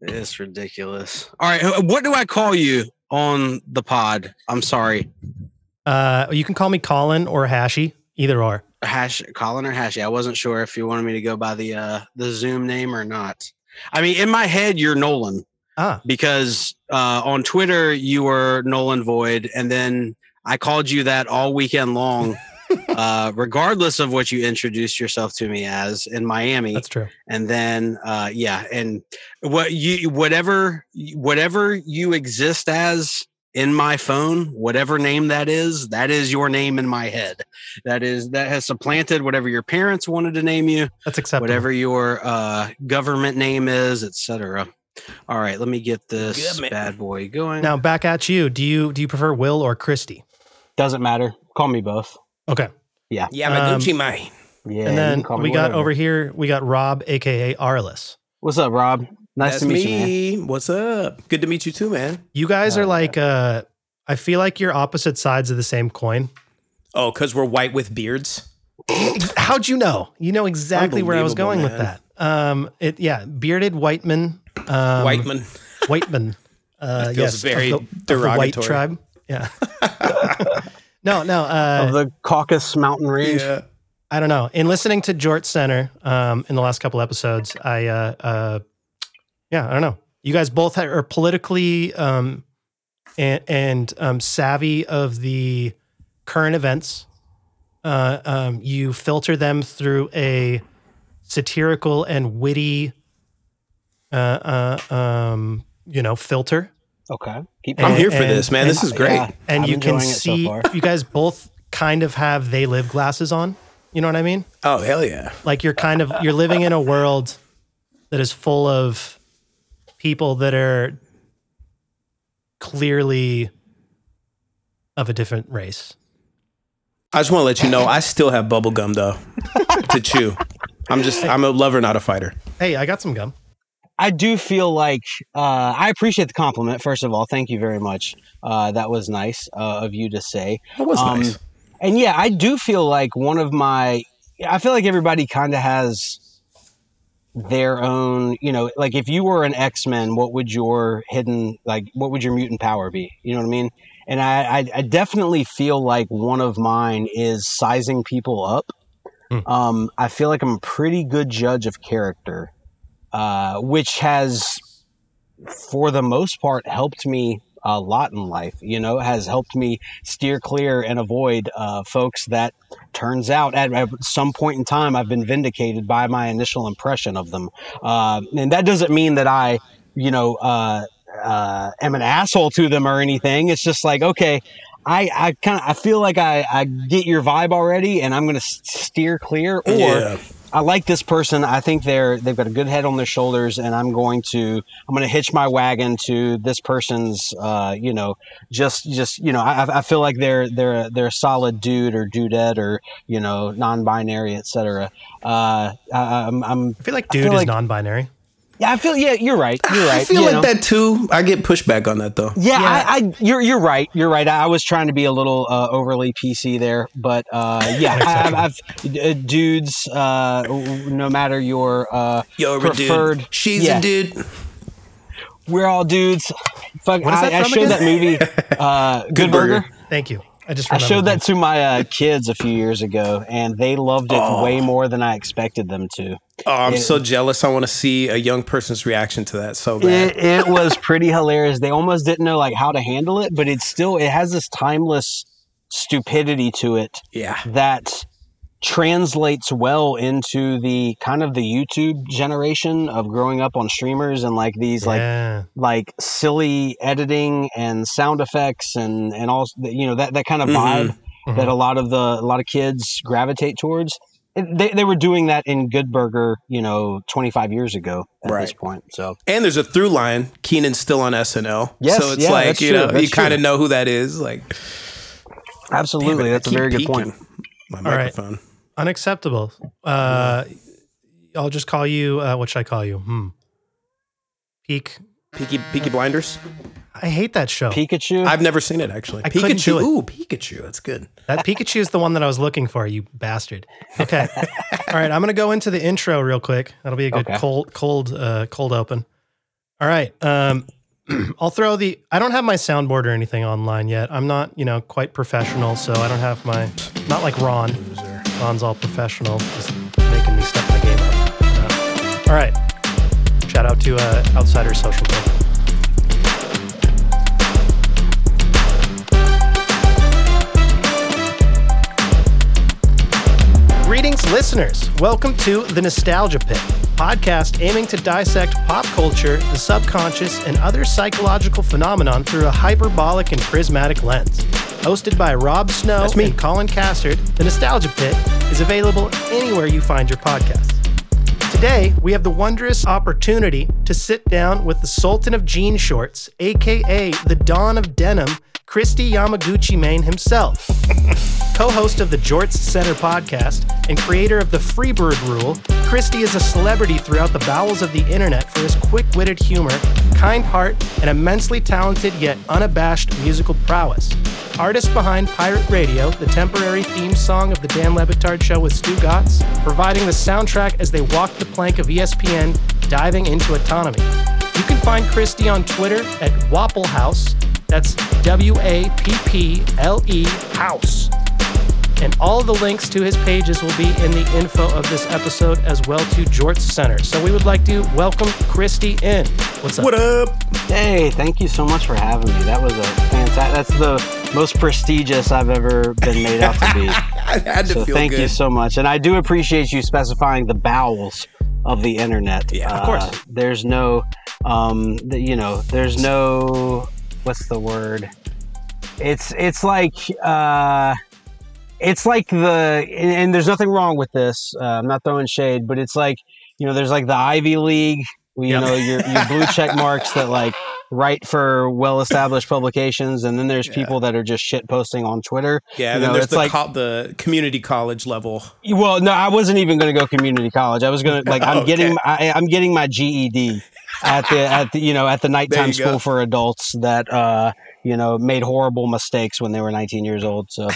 It's ridiculous. All right, what do I call you on the pod? I'm sorry, Uh, you can call me Colin or Hashy, either or. hash Colin or Hashy. I wasn't sure if you wanted me to go by the uh the Zoom name or not. I mean, in my head, you're Nolan Ah, because uh, on Twitter you were Nolan Void, and then I called you that all weekend long, uh, regardless of what you introduced yourself to me as in Miami. that's true. and then uh yeah and what you whatever whatever you exist as in my phone whatever name that is that is your name in my head that is that has supplanted whatever your parents wanted to name you That's acceptable. whatever your uh government name is etc all right let me get this Government. bad boy going Now back at you. Do you do you prefer Will or Kristi? doesn't matter call me both Okay. Yeah. Yamaguchi Um, Mai. yeah and then we got whatever. over here. We got Rob, aka Arliss. what's up rob nice That's to meet you man. What's up? Good to meet you too, man. You guys Oh, are like. Uh, I feel like you're opposite sides of the same coin. Oh, because we're white with beards. How'd you know? You know exactly where I was going Unbelievable, with that. Um, it yeah, bearded white man. Um, Whiteman. white man. Uh, That feels yes, very of the, of the white derogatory. tribe. Yeah. no, no. Uh, of the caucasus mountain range Yeah. I don't know. In listening to Jort Center um, in the last couple episodes, I, uh, uh, yeah, I don't know. You guys both are politically um, and, and um, savvy of the current events. Uh, um, you filter them through a satirical and witty, uh, uh, um, you know, filter. Okay keep I'm And- here for and- this, man. and- This is great. Yeah, And I'm you can enjoying it so see, you guys both kind of have they live glasses on. You know what I mean? Oh, hell yeah. like you're kind of you're living in a world that is full of people that are clearly of a different race. I just want to let you know I still have bubble gum though to chew. I'm just I'm a lover, not a fighter. Hey, I got some gum. I do feel like uh, I appreciate the compliment. First of all, thank you very much. Uh, that was nice uh, of you to say. That was Um, nice. And yeah, I do feel like one of my. I feel like everybody kind of has their own. You know, like if you were an X Men, what would your hidden like? What would your mutant power be? You know what I mean? And I, I, I definitely feel like one of mine is sizing people up. Hmm. Um, I feel like I'm a pretty good judge of character, uh, which has, for the most part, helped me a lot in life. You know, has helped me steer clear and avoid uh, folks that turns out at, at some point in time I've been vindicated by my initial impression of them. Uh, and that doesn't mean that I, you know, uh, uh, am an asshole to them or anything. It's just like, okay, I, I kind of I feel like I, I get your vibe already, and I'm going to steer clear. Or Yeah. I like this person. I think they're they've got a good head on their shoulders, and I'm going to I'm going to hitch my wagon to this person's. Uh, you know, just just you know, I, I feel like they're they're they're a solid dude or dudette or you know non-binary, etc. Uh, I, I'm, I'm I feel like dude feel is like- non-binary. Yeah, I feel yeah, you're right. You're right. I feel you like know. that too. I get pushback on that though. Yeah, Yeah. I, I you're you're right. You're right. I was trying to be a little uh, overly PC there, but uh, yeah, I, I've, I've uh, dudes. Uh, no matter your, uh, You're Preferred- dude. She's yeah. a dude. we're all dudes. Fuck, What is I, that I from showed again? that movie, uh, Good, Burger. Burger. Thank you. I just I showed that this. to my uh, kids a few years ago, and they loved it Oh. way more than I expected them to. Oh, I'm It- so jealous. I want to see a young person's reaction to that so bad. It, it was pretty hilarious. They almost didn't know like how to handle it, but it's still it has this timeless stupidity to it yeah. that translates well into the kind of the YouTube generation of growing up on streamers and like these like yeah. like silly editing and sound effects and and all you know that that kind of Mhm. vibe Mhm. that a lot of the a lot of kids gravitate towards. They, they were doing that in Good Burger, you know, 25 years ago at Right. this point. So And there's a through line. Kenan's still on SNL. Yes, so it's yeah, like, you true, know, that's you kind of know who that is. Like, absolutely, it, that's a keep very good point. My right. microphone. Unacceptable. Uh, I'll just call you. Uh, what should I call you? Hmm. Peak. Peaky, Peaky Blinders. I hate that show. Pikachu. I've never seen it actually. I couldn't Pikachu. do it. Ooh, Pikachu. That's good. That Pikachu is the one that I was looking for, you bastard. Okay. All right, I'm going to go into the intro real quick. That'll be a good Okay. cold cold uh cold open. All right. Um, I'll throw the. I don't have my soundboard or anything online yet. I'm not, you know, quite professional, so I don't have my. Not like Ron. Ron's all professional, just making me step my game up. Uh, all right. Shout out to uh, Outsider Social Club. Listeners. Welcome to the Nostalgia Pit, podcast aiming to dissect pop culture, the subconscious, and other psychological phenomenon through a hyperbolic and prismatic lens. Hosted by Rob Snow That's me. and Colin Castard, the Nostalgia Pit is available anywhere you find your podcasts. Today, we have the wondrous opportunity to sit down with the Sultan of Jean Shorts, aka the Don of Denim, Kristi Yamaguccimane himself. Co host of the Jorts Center podcast and creator of the Freebird Rule, Kristi is a celebrity throughout the bowels of the internet for his quick witted humor, kind heart, and immensely talented yet unabashed musical prowess. Artist behind Pirate Radio, the temporary theme song of the Dan Le Batard show with Stugotz, providing the soundtrack as they walk the plank of ESPN, diving into autonomy. You can find Kristi on Twitter at Wapple House. That's W A P P L E House. And all the links to his pages will be in the info of this episode as well to Jorts Center. So we would like to welcome Kristi in. What's up? What up? Hey, thank you so much for having me. That was a fantastic. That's the most prestigious I've ever been made out to be. I had to so feel thank good. you so much, and I do appreciate you specifying the bowels of the internet. Yeah, of Uh, course. There's no, um, you know, there's no, what's the word? It's it's like uh, it's like the, and, and there's nothing wrong with this. Uh, I'm not throwing shade, but it's like you know, there's like the Ivy League. You Yep. know, your your blue check marks that like write for well-established publications, and then there's Yeah. people that are just shit posting on Twitter. Yeah, you and then there's it's the like- co- the community college level. Well, no, I wasn't even going to go community college. I was going to like I'm Okay. getting I, I'm getting my GED at the at the you know at the nighttime you go. school for adults that uh you know made horrible mistakes when they were 19 years old. So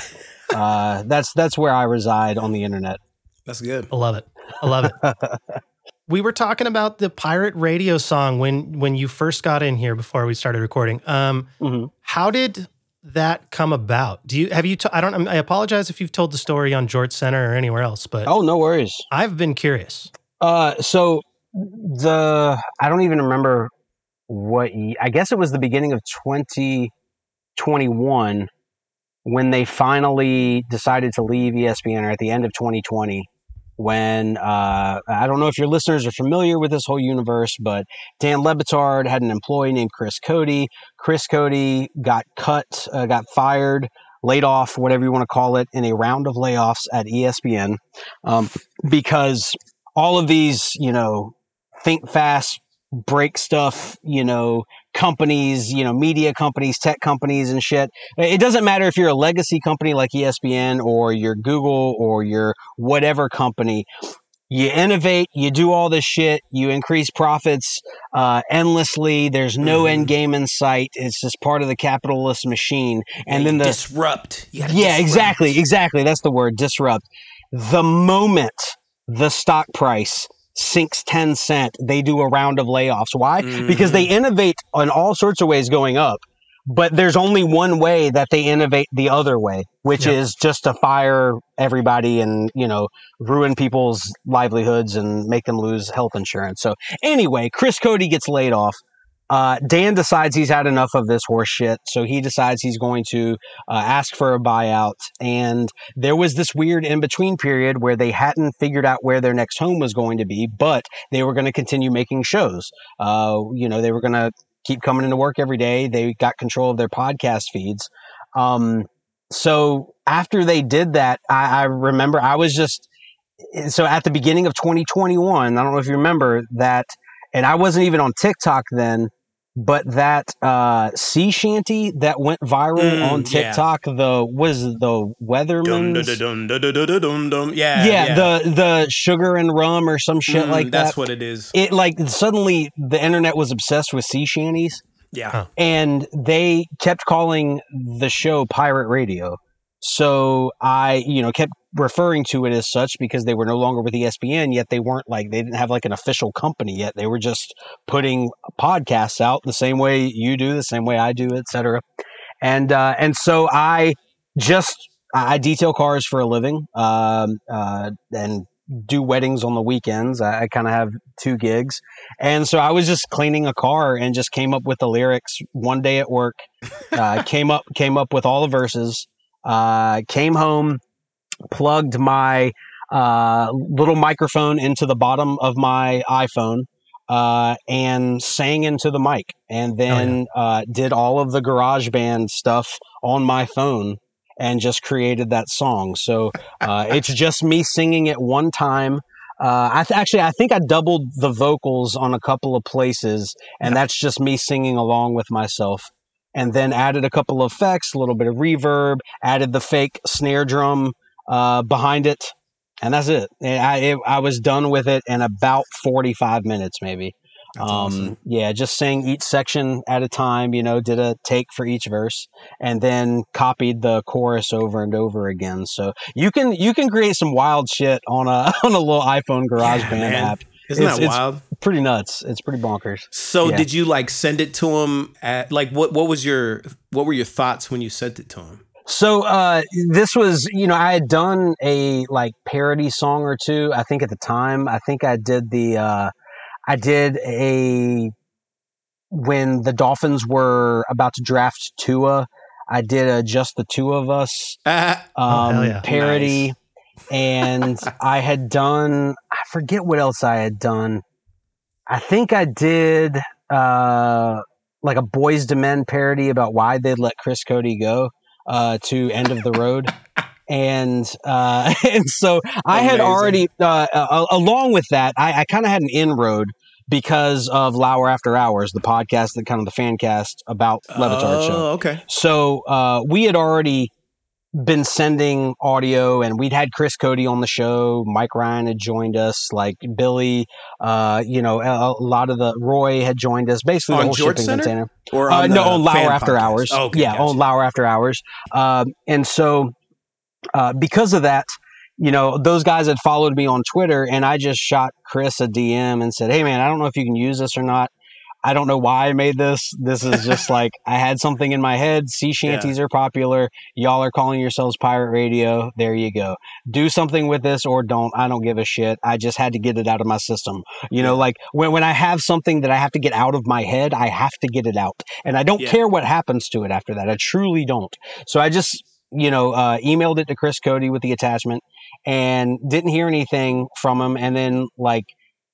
uh that's that's where I reside on the internet. That's good. I love it. I love it. we were talking about the pirate radio song when when you first got in here before we started recording. Um, hmm how did that come about? Do you have you? T- I don't. I apologize if you've told the story on Jorts Center or anywhere else, but Oh, no worries. I've been curious. Uh, so the I don't even remember what I guess it was the beginning of 2021 when they finally decided to leave ESPN or at the end of 2020 when uh, I don't know if your listeners are familiar with this whole universe, but Dan Le Batard had an employee named Chris Cody. Chris Cody got cut, uh, got fired, laid off, whatever you want to call it, in a round of layoffs at ESPN um, because all of these, you know, think fast, break stuff, you know, companies, you know, media companies, tech companies, and shit. It doesn't matter if you're a legacy company like ESPN or your Google or your whatever company. You innovate, you do all this shit, you increase profits uh, endlessly. There's no Mhm. end game in sight. It's just part of the capitalist machine. And then the disrupt. Yeah, disrupt. exactly, exactly. That's the word, disrupt. The moment the stock price sinks 10 cent, they do a round of layoffs. Why? Because they mm. innovate on all sorts of ways going up, but there's only one way that they innovate the other way, which Yep. is just to fire everybody and, you know, ruin people's livelihoods and make them lose health insurance. So anyway, Chris Cody gets laid off. Uh, Dan decides he's had enough of this horse shit, so he decides he's going to uh, ask for a buyout. And there was this weird in between period where they hadn't figured out where their next home was going to be, but they were going to continue making shows. Uh, you know, they were going to keep coming into work every day. They got control of their podcast feeds. Um, so after they did that, I, I remember I was just so at the beginning of 2021. I don't know if you remember that, and I wasn't even on TikTok then. But that uh, sea shanty that went viral Mm, on yeah. TikTok, the was the Dum, Wellerman's dum, dum, dum, dum, dum, dum, dum. Yeah, yeah, the the sugar and rum or some shit Mm, like That's that. That's what it is. it like suddenly the internet was obsessed with sea shanties, Yeah. Huh. and they kept calling the show pirate radio. So I, you know, kept referring to it as such because they were no longer with ESPN, yet they weren't like they didn't have like an official company yet. They were just putting podcasts out the same way you do, the same way I do, etc. And uh, and so I just I detail cars for a living, um, uh, and do weddings on the weekends. I, I kind of have two gigs. And so I was just cleaning a car and just came up with the lyrics one day at work. Uh, came up came up with all the verses. Uh, came home, plugged my uh, little microphone into the bottom of my iPhone. Uh, and sang into the mic, and then oh, yeah. uh, did all of the GarageBand stuff on my phone and just created that song. So uh, it's just me singing it one time. Uh, I th- actually I think I doubled the vocals on a couple of places, and that's just me singing along with myself. And then added a couple of effects, a little bit of reverb, added the fake snare drum uh, behind it, and that's it. I, it, I was done with it in about forty five minutes, maybe. Um, awesome. Yeah, just sang each section at a time. You know, did a take for each verse, and then copied the chorus over and over again. So you can you can create some wild shit on a on a little iPhone GarageBand yeah, app. Isn't it's, that wild? pretty nuts. It's pretty bonkers. So yeah. did you like send it to him at like what what was your what were your thoughts when you sent it to him? So uh, this was, you know, I had done a like parody song or two. I think at the time, I think I did the uh, I did a when the Dolphins were about to draft Tua. I did a just the two of us um, oh, yeah. parody, nice. and I had done I forget what else I had done. I think I did uh, like a Boyz II Men parody about why they'd let Chris Cody go uh, to End of the Road. and uh, and so I had already, uh, uh, along with that, I, I kind of had an inroad because of Lauer After Hours, the podcast that kind of the fan cast about Le Batard show. Oh, okay. So uh, we had already been sending audio and we'd had Chris Cody on the show. Mike Ryan had joined us, like Billy, uh, you know, a, a, lot of the Roy had joined us, basically on the whole George shipping Center? container. Or uh, on no, on Lauer After podcast? Hours. Oh, okay, yeah, gotcha. on Lauer After Hours. Um, and so uh, because of that, you know, those guys had followed me on Twitter and I just shot Chris a DM and said, Hey man, I don't know if you can use this or not. I don't know why I made this. This is just like I had something in my head. Sea shanties yeah. are popular. Y'all are calling yourselves pirate radio. There you go. Do something with this or don't. I don't give a shit. I just had to get it out of my system. You know, like when, when I have something that I have to get out of my head, I have to get it out. And I don't yeah. care what happens to it after that. I truly don't. So I just you know, uh, emailed it to Chris Cody with the attachment and didn't hear anything from him. And then like,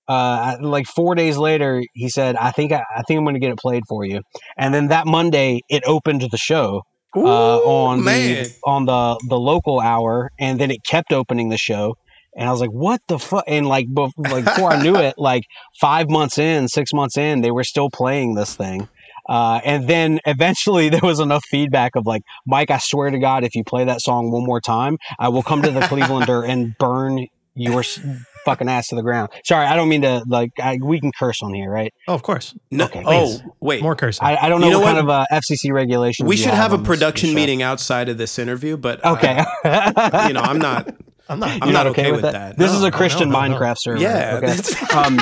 uh, like four days later, he said, "I think I, I think I'm going to get it played for you." And then that Monday, it opened the show uh, Ooh, on man. the on the the local hour, and then it kept opening the show. And I was like, "What the fuck?" And like, be- like before I knew it, like five months in, six months in, they were still playing this thing. Uh, and then eventually there was enough feedback of like, Mike, I swear to God, if you play that song one more time, I will come to the Clevelander and burn your fucking ass to the ground. Sorry, I don't mean to like. I, we can curse on here, right? Oh, of course. No. Okay, oh, wait. More cursing. I, I don't know, You know what, what? kind of uh, FCC regulations. we should have a on this- production this meeting outside of this interview, but uh, Okay. you know, I'm not. I'm not. I'm You're not okay with that. This No, is a Christian no, no. Minecraft server. Yeah. Okay. um,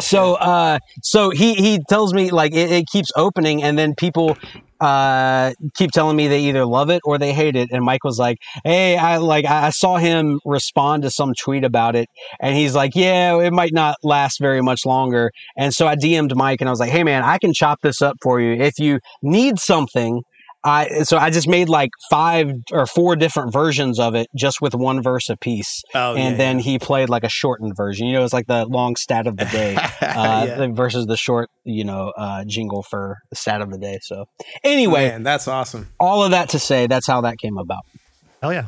so, uh, so he he tells me like it, it keeps opening, and then people uh keep telling me they either love it or they hate it and mike was like hey i like i I saw him respond to some tweet about it and he's like yeah it might not last very much longer and so i dm'd mike and i was like hey man i can chop this up for you if you need something I so I just made like five or four different versions of it just with one verse apiece, Oh, and yeah, then he played like a shortened version. You know, it's like the long stat of the day uh, Yeah. versus the short, you know, uh, jingle for the stat of the day. So anyway, Man, that's awesome. all of that to say, that's how that came about. Hell yeah.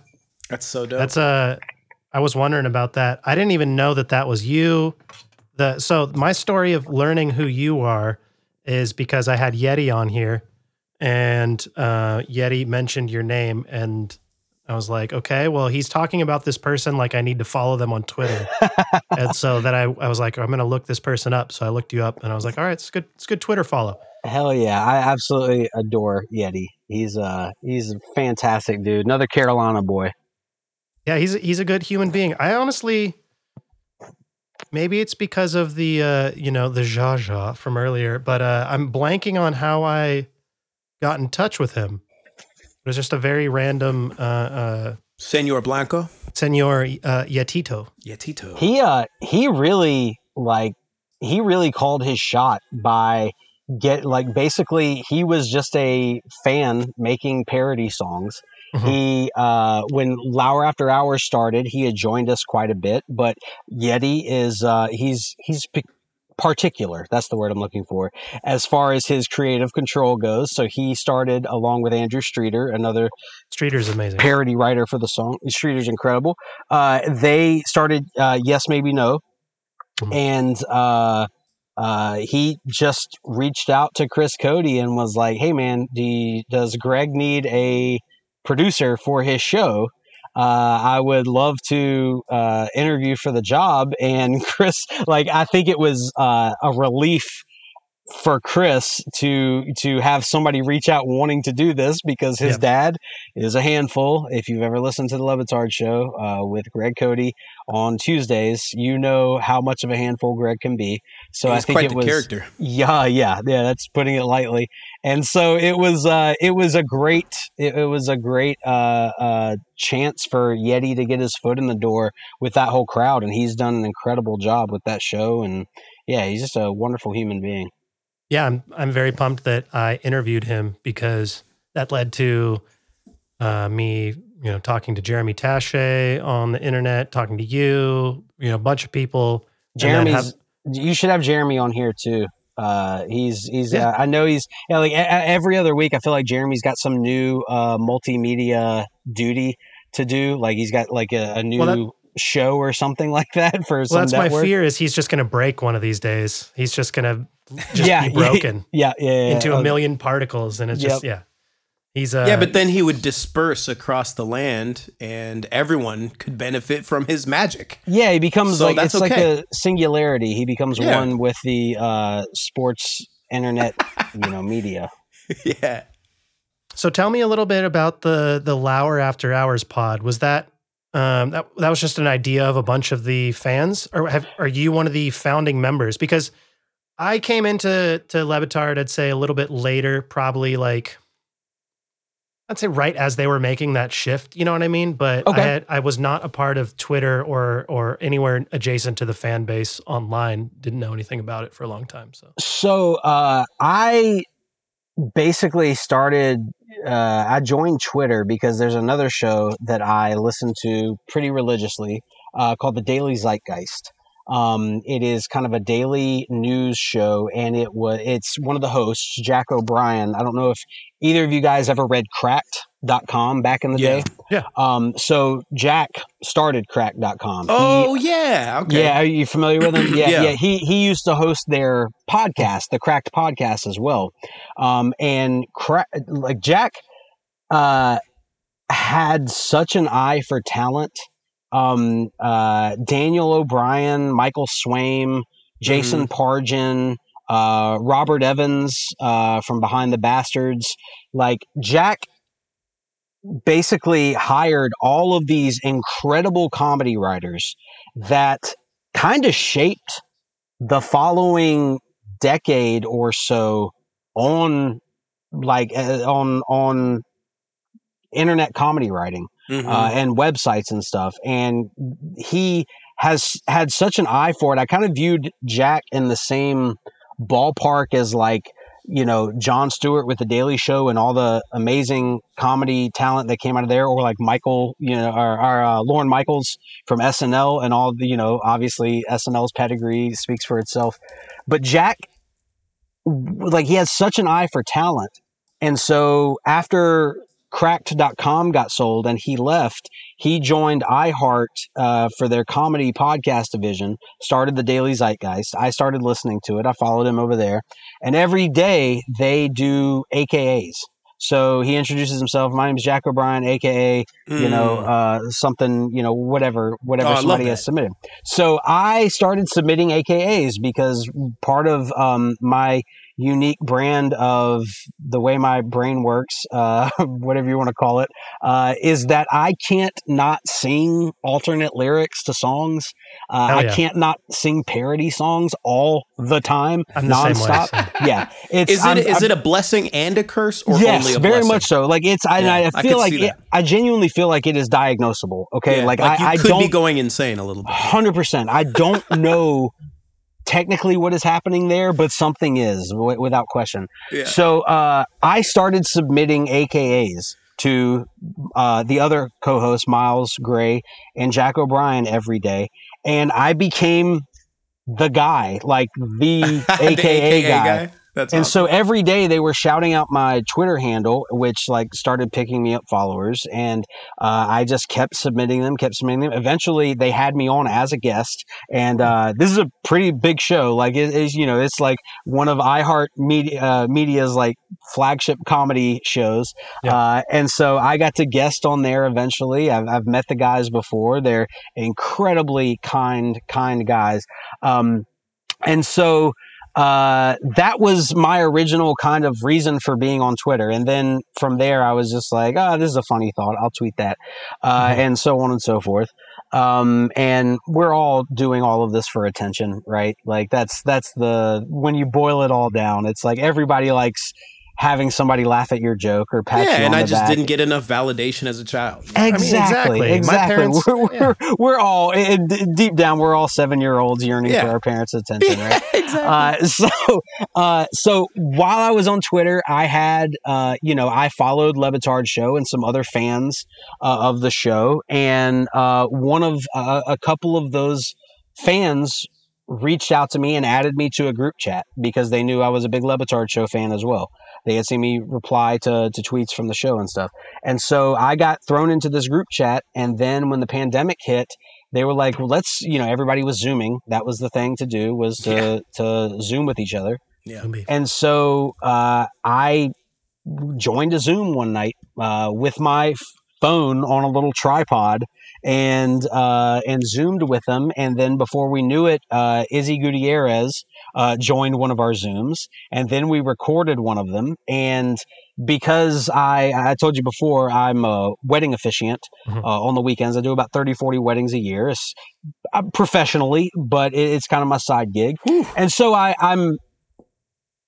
That's so dope. That's uh I was wondering about that. I didn't even know that that was you. The so my story of learning who you are is because I had Yeti on here, and uh, Yeti mentioned your name, and I was like, okay, well, he's talking about this person like I need to follow them on Twitter, and so then I, I was like, I'm gonna look this person up. So I looked you up, and I was like, all right, it's good, it's good Twitter follow. Hell yeah, I absolutely adore Yeti. He's uh he's a fantastic dude. Another Carolina boy. Yeah, he's he's a good human being. I honestly, maybe it's because of the uh, you know the Zsa Zsa from earlier, but uh, I'm blanking on how I got in touch with him. It was just a very random uh, uh, Senor Blanco. Senor uh, Yatito. Yeah, Tito. He uh he really like he really called his shot by get like basically he was just a fan making parody songs. Mhm. He uh when Lauer After Hours started, he had joined us quite a bit, but Yeti is uh he's he's p- particular. That's the word I'm looking for as far as his creative control goes. So he started along with Andrew Streeter, another Streeter's amazing. parody writer for the song. Streeter's incredible. Uh, they started uh, Yes Maybe No, Mhm. and uh, uh, he just reached out to Chris Cody and was like, "Hey man, do you, does Greg need a producer for his show?" Uh, I would love to uh, interview for the job. And Chris, like, I think it was uh, a relief for Chris to to have somebody reach out wanting to do this because his Yep. dad is a handful. If you've ever listened to the Le Batard show uh, with Greg Cody on Tuesdays, you know how much of a handful Greg can be. So He's I think it was character. yeah, yeah, yeah. That's putting it lightly. And so it was. Uh, it was a great. It, it was a great uh, uh, chance for Yeti to get his foot in the door with that whole crowd, and he's done an incredible job with that show. And yeah, he's just a wonderful human being. Yeah, I'm I'm very pumped that I interviewed him because that led to uh, me, you know, talking to Jeremy Taché on the internet, talking to you, you know, a bunch of people. and then Jeremy's. have- you should have Jeremy on here too. Uh, he's he's. Yeah. Uh, I know he's yeah, like a- a- every other week. I feel like Jeremy's got some new uh, multimedia duty to do. Like he's got like a, a new Well, that- show or something like that for well, some that's my fear is he's just going to break one of these days. He's just going to just Yeah, be broken Yeah, yeah, yeah, into yeah. a million particles, and it's just yeah. He's uh, yeah, but then he would disperse across the land, and everyone could benefit from his magic. Yeah, he becomes So like that's it's like a singularity. He becomes Yeah. one with the uh, sports internet, you know, media. yeah. So tell me a little bit about the the Lauer After Hours pod. Was that um, that that was just an idea of a bunch of the fans, or have, are you one of the founding members? Because I came into to Le Batard, I'd say a little bit later, probably like I'd say right as they were making that shift. You know what I mean? But Okay. I had I was not a part of Twitter or or anywhere adjacent to the fan base online. Didn't know anything about it for a long time. So So uh, I basically started. Uh, I joined Twitter because there's another show that I listen to pretty religiously uh, called the Daily Zeitgeist. Um, it is kind of a daily news show, and it was it's one of the hosts, Jack O'Brien. I don't know if either of you guys ever read Cracked.com back in the Yeah. day. Yeah. Um, so Jack started Cracked.com. He- Oh yeah. Okay. yeah, are you familiar with him? Yeah, Yeah. yeah. He he used to host their podcast, the Cracked podcast, as well. Um, and cra- like Jack, uh, had such an eye for talent. Um, uh, Daniel O'Brien, Michael Swaim, Jason Pargin, uh, Robert Evans uh, from Behind the Bastards. Like Jack basically hired all of these incredible comedy writers that kind of shaped the following decade or so on like uh, on on internet comedy writing Mhm. uh, and websites and stuff. And he has had such an eye for it. I kind of viewed Jack in the same ballpark as like, you know, Jon Stewart with The Daily Show and all the amazing comedy talent that came out of there, or like Michael, you know, or, or uh, Lorne Michaels from SNL and all the, you know, obviously SNL's pedigree speaks for itself. But Jack, like, he has such an eye for talent. And so after cracked.com got sold and he left he joined iheart uh, for their comedy podcast division started the daily zeitgeist. I started listening to it. I followed him over there. And every day they do akas so he introduces himself. My name is jack o'brien aka you know Mm. uh, something you know whatever whatever Oh, somebody has submitted. So i started submitting akas because part of um, my unique brand of the way my brain works, uh, whatever you want to call it, uh, is that I can't not sing alternate lyrics to songs. Uh, Hell I can't not sing parody songs all the time, I'm the same way, nonstop. so. Yeah, it's Is it I'm- is I'm- it a blessing and a curse, or yes, only a very blessing? much so. Like it's, I, Yeah, I I feel could like it. I genuinely feel like it is diagnosable. Okay, Yeah, like, you I, I could don't be going insane a little bit. Hundred percent. I don't know technically what is happening there, but something is w- without question. Yeah. So uh, I started submitting AKAs to uh, the other co-hosts Miles Gray and Jack O'Brien every day, and I became the guy, like the, The AKA, guy. That's And awesome. so every day they were shouting out my Twitter handle, which like started picking me up followers, and uh, I just kept submitting them, kept submitting them. Eventually, they had me on as a guest, and uh, this is a pretty big show. Like it is, you know, it's like one of iHeart Media uh, Media's like flagship comedy shows, Yeah. uh, and so I got to guest on there. Eventually, I've, I've met the guys before. They're incredibly kind, kind guys, um, and so uh, that was my original kind of reason for being on Twitter. And then from there, I was just like, oh, this is a funny thought. I'll tweet that. Uh, Mhm. And so on and so forth. Um, and we're all doing all of this for attention, right? Like that's, that's the, when you boil it all down, it's like everybody likes having somebody laugh at your joke or pat yeah, you and on I just back. didn't get enough validation as a child. Exactly, exactly. My exactly. parents- we're, we're, we're all deep down. We're all seven year olds yearning Yeah. for our parents' attention, right? exactly. Uh, so, uh, so while I was on Twitter, I had, uh, you know, I followed Le Batard show and some other fans uh, of the show, and uh, one of uh, a couple of those fans reached out to me and added me to a group chat because they knew I was a big Le Batard show fan as well. They had seen me reply to, to tweets from the show and stuff. And so I got thrown into this group chat. And then when the pandemic hit, they were like, well, let's, you know, everybody was Zooming. That was the thing to do was to, Yeah. to Zoom with each other. yeah. And so uh, I joined a Zoom one night uh, with my phone on a little tripod and uh, and zoomed with them. And then before we knew it, uh, Izzy Gutierrez uh, joined one of our Zooms, and then we recorded one of them. And because I I told you before, I'm a wedding officiant Mhm. uh, on the weekends. I do about 30, 40 weddings a year. It's, uh, professionally, but it, it's kind of my side gig. Whew. And so I, I'm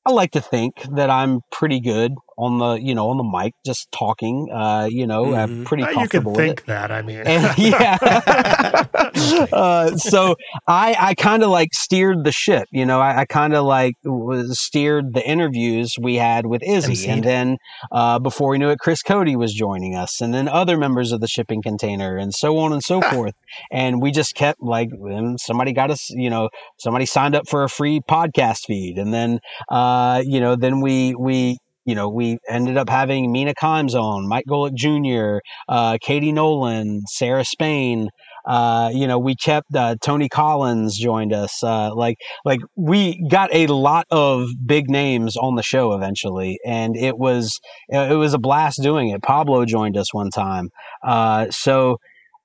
I like to think that I'm pretty good on the you know on the mic, just talking. Uh, you know, Mhm. I'm pretty Uh, you can comfortable with it. think that. I mean, And, yeah. uh, so I, I kind of like steered the ship, you know, I, I kind of like was steered the interviews we had with Izzy. MC'd. And then uh, before we knew it, Chris Cody was joining us and then other members of the shipping container and so on and so forth. And we just kept like, and somebody got us, you know, somebody signed up for a free podcast feed. And then, uh, you know, then we, we, you know, we ended up having Mina Kimes on, Mike Golic Jr., uh, Katie Nolan, Sarah Spain. Uh, you know, we kept uh, Tony Collins joined us. Uh, like, like we got a lot of big names on the show eventually, and it was it was a blast doing it. Pablo joined us one time, uh, so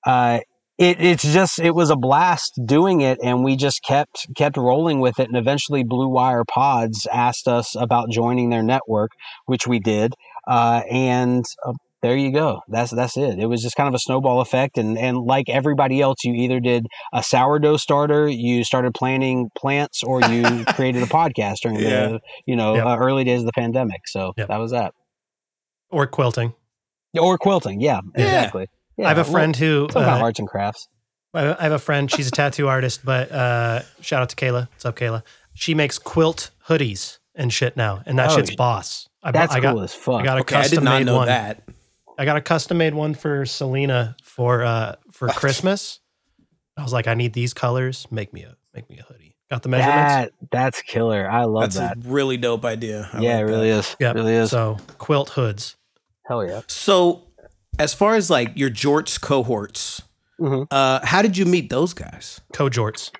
uh, it, it's just it was a blast doing it, and we just kept kept rolling with it, and eventually Blue Wire Pods asked us about joining their network, which we did, uh, and. Uh, there you go. That's that's it. It was just kind of a snowball effect, and and like everybody else, you either did a sourdough starter, you started planting plants, or you created a podcast during Yeah. the you know Yep. uh, early days of the pandemic. So Yep. that was that. or quilting. Or quilting, yeah, Yeah. exactly. Yeah, I have a well, friend who it's about uh, arts and crafts. I I have a friend. She's a tattoo artist, but uh, shout out to Kayla. What's up, Kayla? She makes quilt hoodies and shit now, and that Oh, shit's boss. I, bu- That's I got, cool as fuck. I got a Okay, I did custom not made know one. that. I got a custom made one for Selena for uh for Christmas. I was like, I need these colors. Make me a make me a hoodie. Got the measurements. that that's killer. I love That's that. a really dope idea. I yeah, like it really that. is. Yep. really is. So quilt hoods. Hell yeah. So, as far as like your jorts cohorts, Mhm. uh, how did you meet those guys? Co-jorts.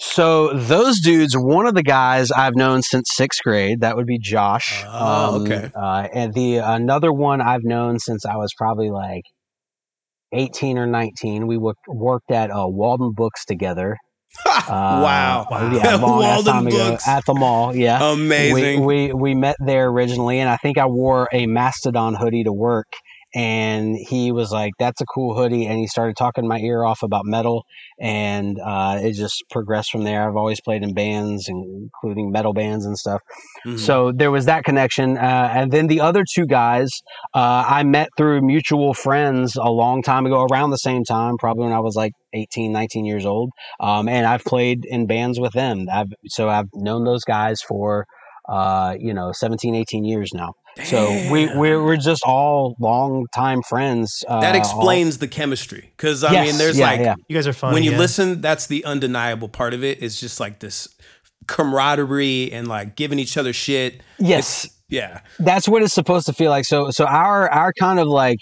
So those dudes, one of the guys I've known since sixth grade, that would be Josh. Oh, okay. Uh, and the another one I've known since I was probably like eighteen or nineteen. We worked worked at uh, Walden Books together. Uh, Wow. Yeah, Walden time ago Books. at the mall. Yeah. Amazing. We, we we met there originally, and I think I wore a Mastodon hoodie to work. And he was like, "That's a cool hoodie," and he started talking my ear off about metal, and uh, it just progressed from there. I've always played in bands, including metal bands and stuff. Mhm. So there was that connection, uh, and then the other two guys uh, I met through mutual friends a long time ago, around the same time, probably when I was like 18, 19 years old. Um, and I've played in bands with them. I've, so I've known those guys for, uh, you know, 17, 18 years now. So we we're, we're just all long time friends. Uh, that all- explains the chemistry because I Yes, mean, there's yeah, like yeah. You guys are fun. when you yeah. listen, that's the undeniable part of it. it. Is just like this camaraderie and like giving each other shit. Yes. It's- yeah. that's what it's supposed to feel like. So so our our kind of like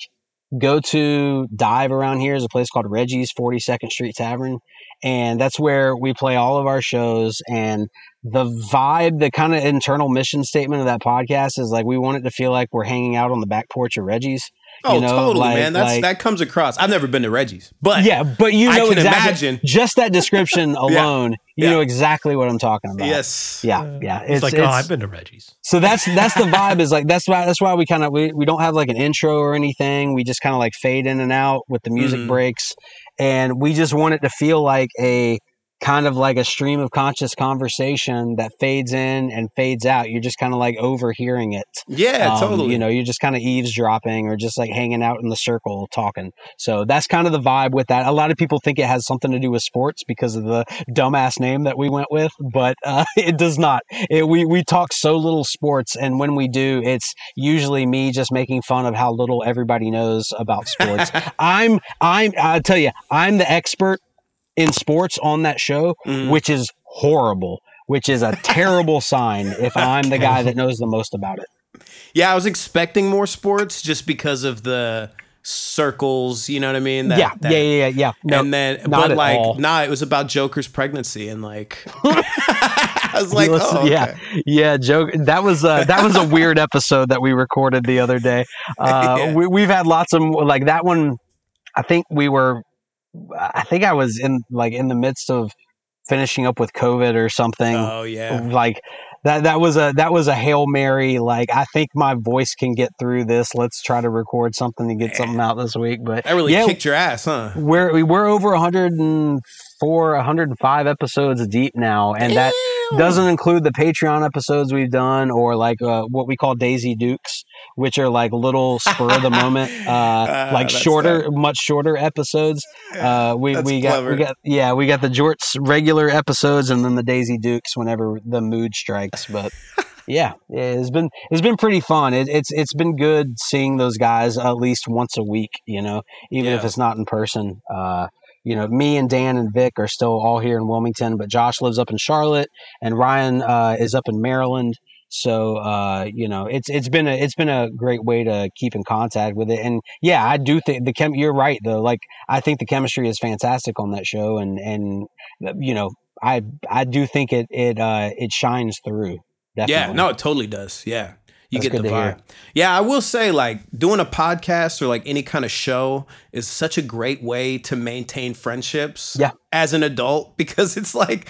go to dive around here is a place called Reggie's 42nd Street Tavern, and that's where we play all of our shows. And the vibe, the kind of internal mission statement of that podcast is like we want it to feel like we're hanging out on the back porch of Reggie's. Oh, you know, totally, like- man. That's like- that comes across. I've never been to Reggie's, but yeah, but you I know can exactly imagine. just that description alone. You Yeah. know exactly what I'm talking about. yes, Yeah, yeah. It's, like, oh, I've been to Reggie's. So that's that's the vibe. Is like that's why that's why we kind of we, we don't have like an intro or anything. We just kind of like fade in and out with the music Mhm. breaks, and we just want it to feel like a kind of like a stream of conscious conversation that fades in and fades out. You're just kind of like overhearing it. yeah, Um, totally. You know, you're just kind of eavesdropping or just like hanging out in the circle talking. So that's kind of the vibe with that. A lot of people think it has something to do with sports because of the dumbass name that we went with, but uh, it does not. It, we we talk so little sports, and when we do, it's usually me just making fun of how little everybody knows about sports. I'm I'm I tell you, I'm the expert in sports on that show, Mhm. which is horrible. Which is a terrible sign if I'm the guy that knows the most about it. yeah, I was expecting more sports just because of the circles. You know what I mean? That- yeah, that- yeah, yeah, yeah, yeah. And then, not but like, all. nah, it was about Joker's pregnancy, and like, I was like, Listen, oh, okay. yeah, yeah, joke. That was uh, that was a weird episode that we recorded the other day. Uh, Yeah. we, we've had lots of like that one. I think we were. I think I was in like in the midst of finishing up with COVID or something. Oh yeah, Like that. That was a that was a hail mary. Like I think my voice can get through this. Let's try to record something to get something out this week. But I really yeah, kicked your ass, huh? we're we're over 104 105 episodes deep now and that doesn't include the patreon episodes we've done or like uh, what we call daisy dukes which are like little spur of the moment uh, Ah, like shorter much shorter episodes uh, we, we got we got yeah we got the jorts regular episodes and then the daisy dukes whenever the mood strikes but yeah, it's been it's been pretty fun. It, it's it's been good seeing those guys at least once a week. You know, even if it's not in person. You know, me and Dan and Vic are still all here in Wilmington, but Josh lives up in Charlotte, and Ryan uh, is up in Maryland. So uh, you know, it's it's been a it's been a great way to keep in contact with it. And yeah, I do think the chem. You're right though. Like I think the chemistry is fantastic on that show, and and you know, I I do think it it uh, it shines through. Definitely. Yeah, no, it totally does. Yeah. You That's get the good to hear. vibe. Yeah, I will say, like, doing a podcast or like any kind of show is such a great way to maintain friendships Yeah. as an adult because it's like,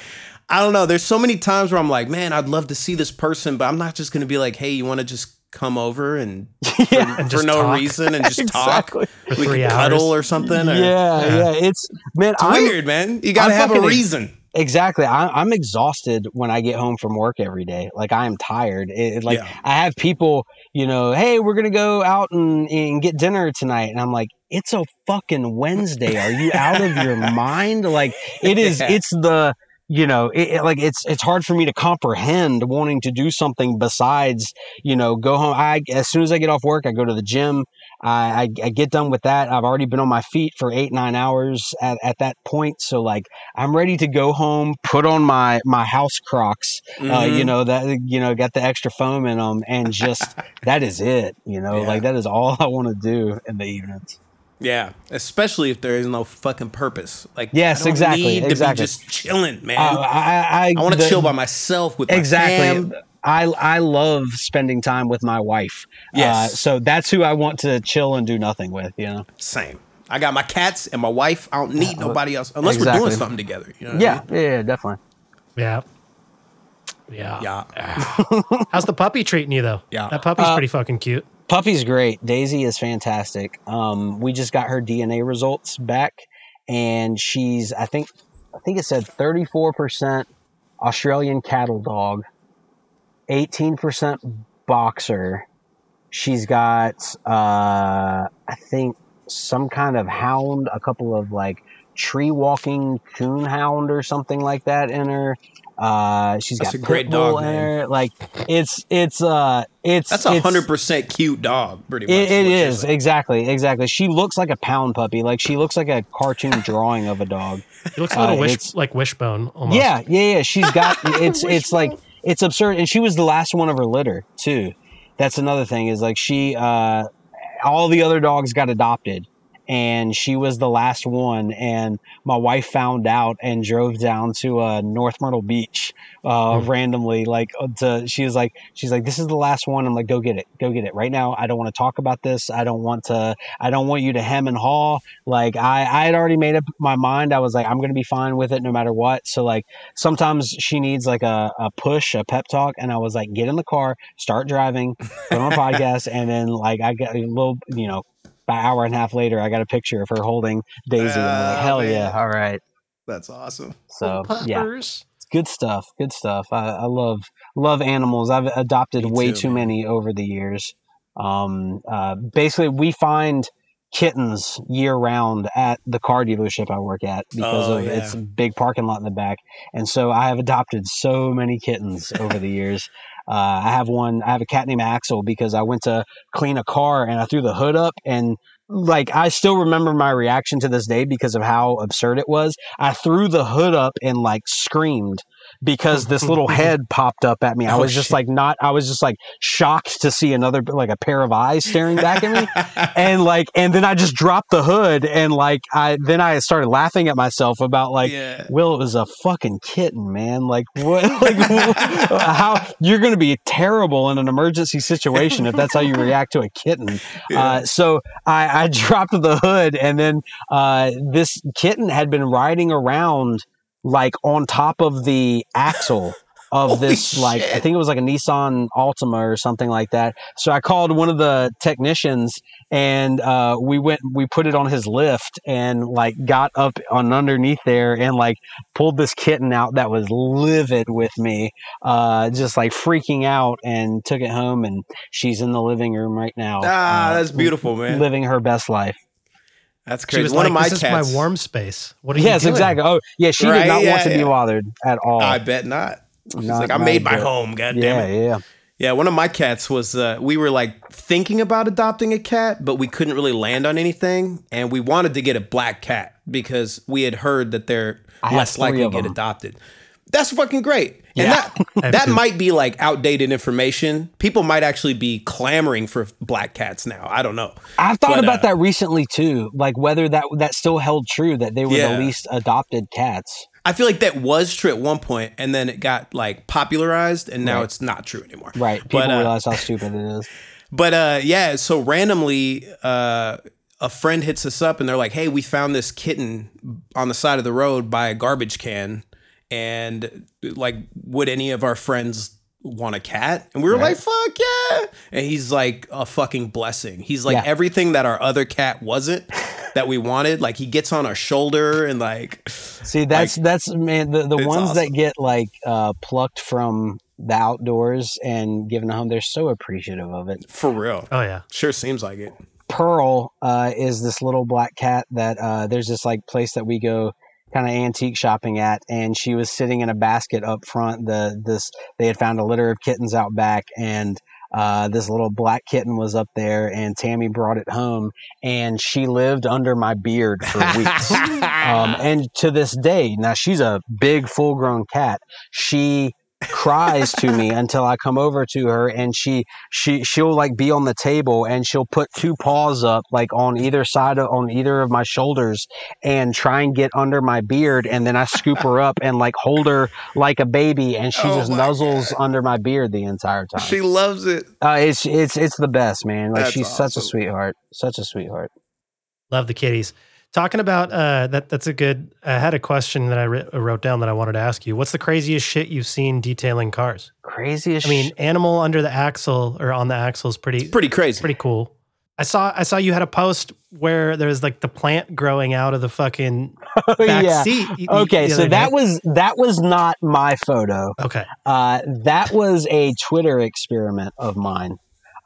I don't know, there's so many times where I'm like, man, I'd love to see this person, but I'm not just going to be like, hey, you want to just come over and yeah. And for no talk. reason and just Exactly. talk? We three can hours. cuddle or something. Or, yeah, yeah, It's man, It's I'm, weird, man. You got to I'm have a fucking- reason. Exactly. I, I'm exhausted when I get home from work every day. Like I am tired. It, it- like Yeah. I have people, you know, hey, we're gonna go out and, and get dinner tonight, and I'm like, it's a fucking Wednesday. Are you out of your mind? Like it is. Yeah. It's the you know, it, it- like it's it's hard for me to comprehend wanting to do something besides you know go home. I as soon as I get off work, I go to the gym. I, I, I get done with that. I've already been on my feet for eight nine hours at, at that point. So like I'm ready to go home, put on my my house Crocs. Uh, Mhm. you know that you know got the extra foam in them, and just that is it. You know, Yeah. like that is all I want to do in the evenings. Yeah, especially if there is no fucking purpose. Like, Yes, exactly, Need exactly. to be just chilling, man. Uh, I I, I want to chill by myself with my exactly. fam. I I love spending time with my wife. Yes. Uh, so that's who I want to chill and do nothing with. You know. Same. I got my cats and my wife. I don't need nobody else unless we're doing something together. You know what I Yeah, mean? yeah, yeah, definitely. Yeah. Yeah. Yeah. How's the puppy treating you though? Yeah. That puppy's Uh, pretty fucking cute. Puppy's great. Daisy is fantastic. Um, we just got her DNA results back, and she's I think I think it said thirty four percent Australian cattle dog, eighteen percent boxer. She's got uh, I think some kind of hound, a couple of like tree walking coon hound or something like that in her. Uh, she's That's got a great dog in name. her. Like it's it's uh it's That's a hundred percent cute dog. Pretty much. it, it is saying. exactly, exactly. She looks like a pound puppy. Like she looks like a cartoon drawing of a dog. He looks a little uh, wish like wishbone almost. Yeah, yeah, yeah. She's got it's it's like it's absurd, and she was the last one of her litter too. That's another thing is like she, uh, all the other dogs got adopted, and she was the last one. And my wife found out and drove down to uh, North Myrtle Beach uh, Hmm. randomly. Like uh, to, she was like, she's like, this is the last one. I'm like, go get it, go get it right now. I don't want to talk about this. I don't want to. I don't want you to hem and haw. Like I, I had already made up my mind. I was like, I'm gonna be fine with it no matter what. So like sometimes she needs like a, a push, a pep talk, and I was like, get in the car, start driving, put on a podcast, and then like I got a little, you know, about an hour and a half later, I got a picture of her holding Daisy. and I'm like, hell man. yeah, all right. That's awesome. So yeah, Puppers. good stuff. Good stuff. I, I love love animals. I've adopted Me way too, too many over the years. Um, uh, basically, we find kittens year round at the car dealership I work at because Oh, of yeah. its big parking lot in the back, and so I have adopted so many kittens over the years. Uh, I have one. I have a cat named Axel because I went to clean a car and I threw the hood up and. Like I still remember my reaction to this day because of how absurd it was. I threw the hood up and like screamed because this little head popped up at me. I Oh, was just shit. like not I was just like shocked to see another like a pair of eyes staring back at me. And like and then I just dropped the hood and like I then I started laughing at myself about like yeah. Will, it was a fucking kitten, man. Like what? Like how you're going to be terrible in an emergency situation if that's how you react to a kitten. Uh, so I, I dropped the hood, and then uh, this kitten had been riding around like on top of the axle of Holy this like I think it was like a Nissan Altima or something like that. So I called one of the technicians and uh, we went we put it on his lift and like got up on underneath there and like pulled this kitten out that was livid with me uh, just like freaking out and took it home and she's in the living room right now Ah, uh, that's beautiful, man. living her best life That's She crazy. was One like, of my "This cats. is my warm space." What are you yes doing? exactly oh yeah she Right, did not yeah, want to be bothered at all I bet not. She's Not- like, I made my bit. home. God damn it. yeah Yeah, one of my cats was. Uh, we were like thinking about adopting a cat, but we couldn't really land on anything, and we wanted to get a black cat because we had heard that they're I less likely to get adopted. That's fucking great. And that that might be like outdated information. People might actually be clamoring for black cats now. I don't know. I've thought But, about uh, that recently too, like whether that that still held true that they were Yeah. the least adopted cats. I feel like that was true at one point, and then it got like popularized, and now Right. it's not true anymore. Right. People But, uh, realize how stupid it is. But uh, yeah, so randomly, uh, a friend hits us up and they're like, "Hey, we found this kitten on the side of the road by a garbage can, and like, would any of our friends want a cat?" And we were like, "Fuck yeah!" And he's like, "A fucking blessing." He's like Yeah. everything that our other cat wasn't that we wanted. Like he gets on our shoulder and like, See, that's that's man the, the ones awesome. that get like uh, plucked from the outdoors and given a home. They're so appreciative of it. for real. Oh yeah. Sure seems like it. Pearl uh, is this little black cat that uh, there's this like place that we go kind of antique shopping at, and she was sitting in a basket up front. The this they had found a litter of kittens out back, and uh, this little black kitten was up there, and Tammy brought it home, and she lived under my beard for weeks. um, and to this day, now she's a big, full-grown cat. She cries to me until I come over to her, and she she she'll like be on the table, and she'll put two paws up like on either side of on either of my shoulders, and try and get under my beard, and then I scoop her up and like hold her like a baby, and she Oh just my nuzzles under my beard the entire time. she loves it. uh, it's it's it's the best, man. Like That's she's such a sweetheart, such a sweetheart. Love the kitties. Talking about uh, that, that's a good. I had a question that I writ- wrote down that I wanted to ask you. What's the craziest shit you've seen detailing cars? Craziest. I mean, animal under the axle or on the axle is pretty Pretty crazy. pretty cool. I saw I saw you had a post where there's like the plant growing out of the fucking sh- back yeah. seat. y- y- Okay, so that day. was that was not my photo. okay. Uh, that was a Twitter experiment of mine.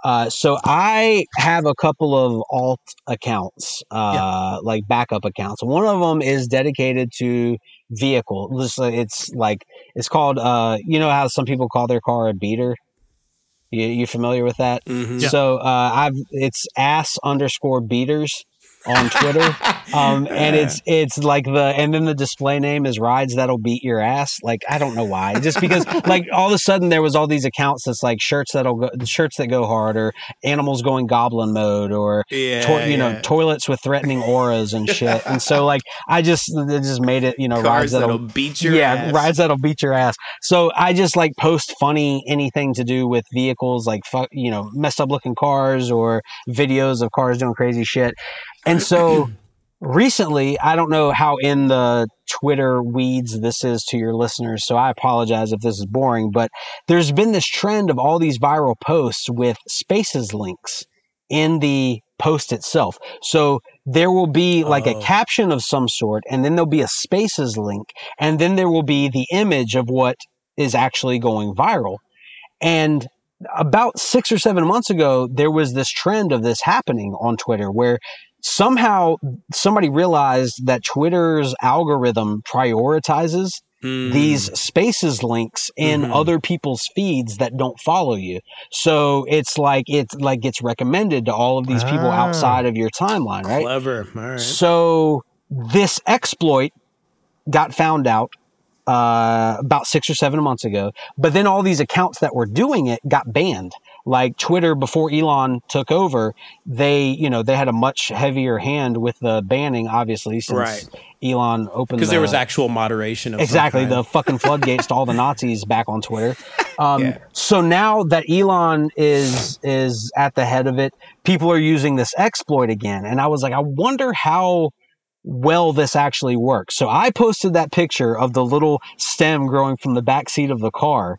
Uh, so I have a couple of alt accounts, uh, like backup accounts. One of them is dedicated to vehicle. It's like- It's like it's called. Uh, you know how some people call their car a beater. You, you familiar with that? Mhm. Yeah. So uh, I've it's ass underscore beaters on Twitter. um, and it's it's like the and then the display name is rides that'll beat your ass. Like I don't know why, just because like all of a sudden there was all these accounts that's like shirts that'll go shirts that go hard or animals going goblin mode or yeah, to- you know yeah. toilets with threatening auras and shit. and so like I just it just made it you know cars rides that'll, that'll beat your yeah, ass. rides that'll beat your ass. So I just like post funny anything to do with vehicles, like fuck, you know, messed up looking cars or videos of cars doing crazy shit. And so recently, I don't know how in the Twitter weeds this is to your listeners, so I apologize if this is boring, but there's been this trend of all these viral posts with spaces links in the post itself. So there will be like Oh. a caption of some sort, and then there'll be a spaces link, and then there will be the image of what is actually going viral. And about six or seven months ago, there was this trend of this happening on Twitter where somehow somebody realized that Twitter's algorithm prioritizes Mm. these spaces links in Mhm. other people's feeds that don't follow you. So it's like it's like gets recommended to all of these people Ah. outside of your timeline, right? clever. All right. So this exploit got found out uh, about six or seven months ago, but then all these accounts that were doing it got banned. Like Twitter, before Elon took over, they you know they had a much heavier hand with the banning, obviously, since Right. Elon opened Because there was actual moderation of exactly the fucking floodgates to all the Nazis back on Twitter. Um, Yeah. So now that Elon is is at the head of it, people are using this exploit again, and I was like, I wonder how well this actually works. So I posted that picture of the little stem growing from the back seat of the car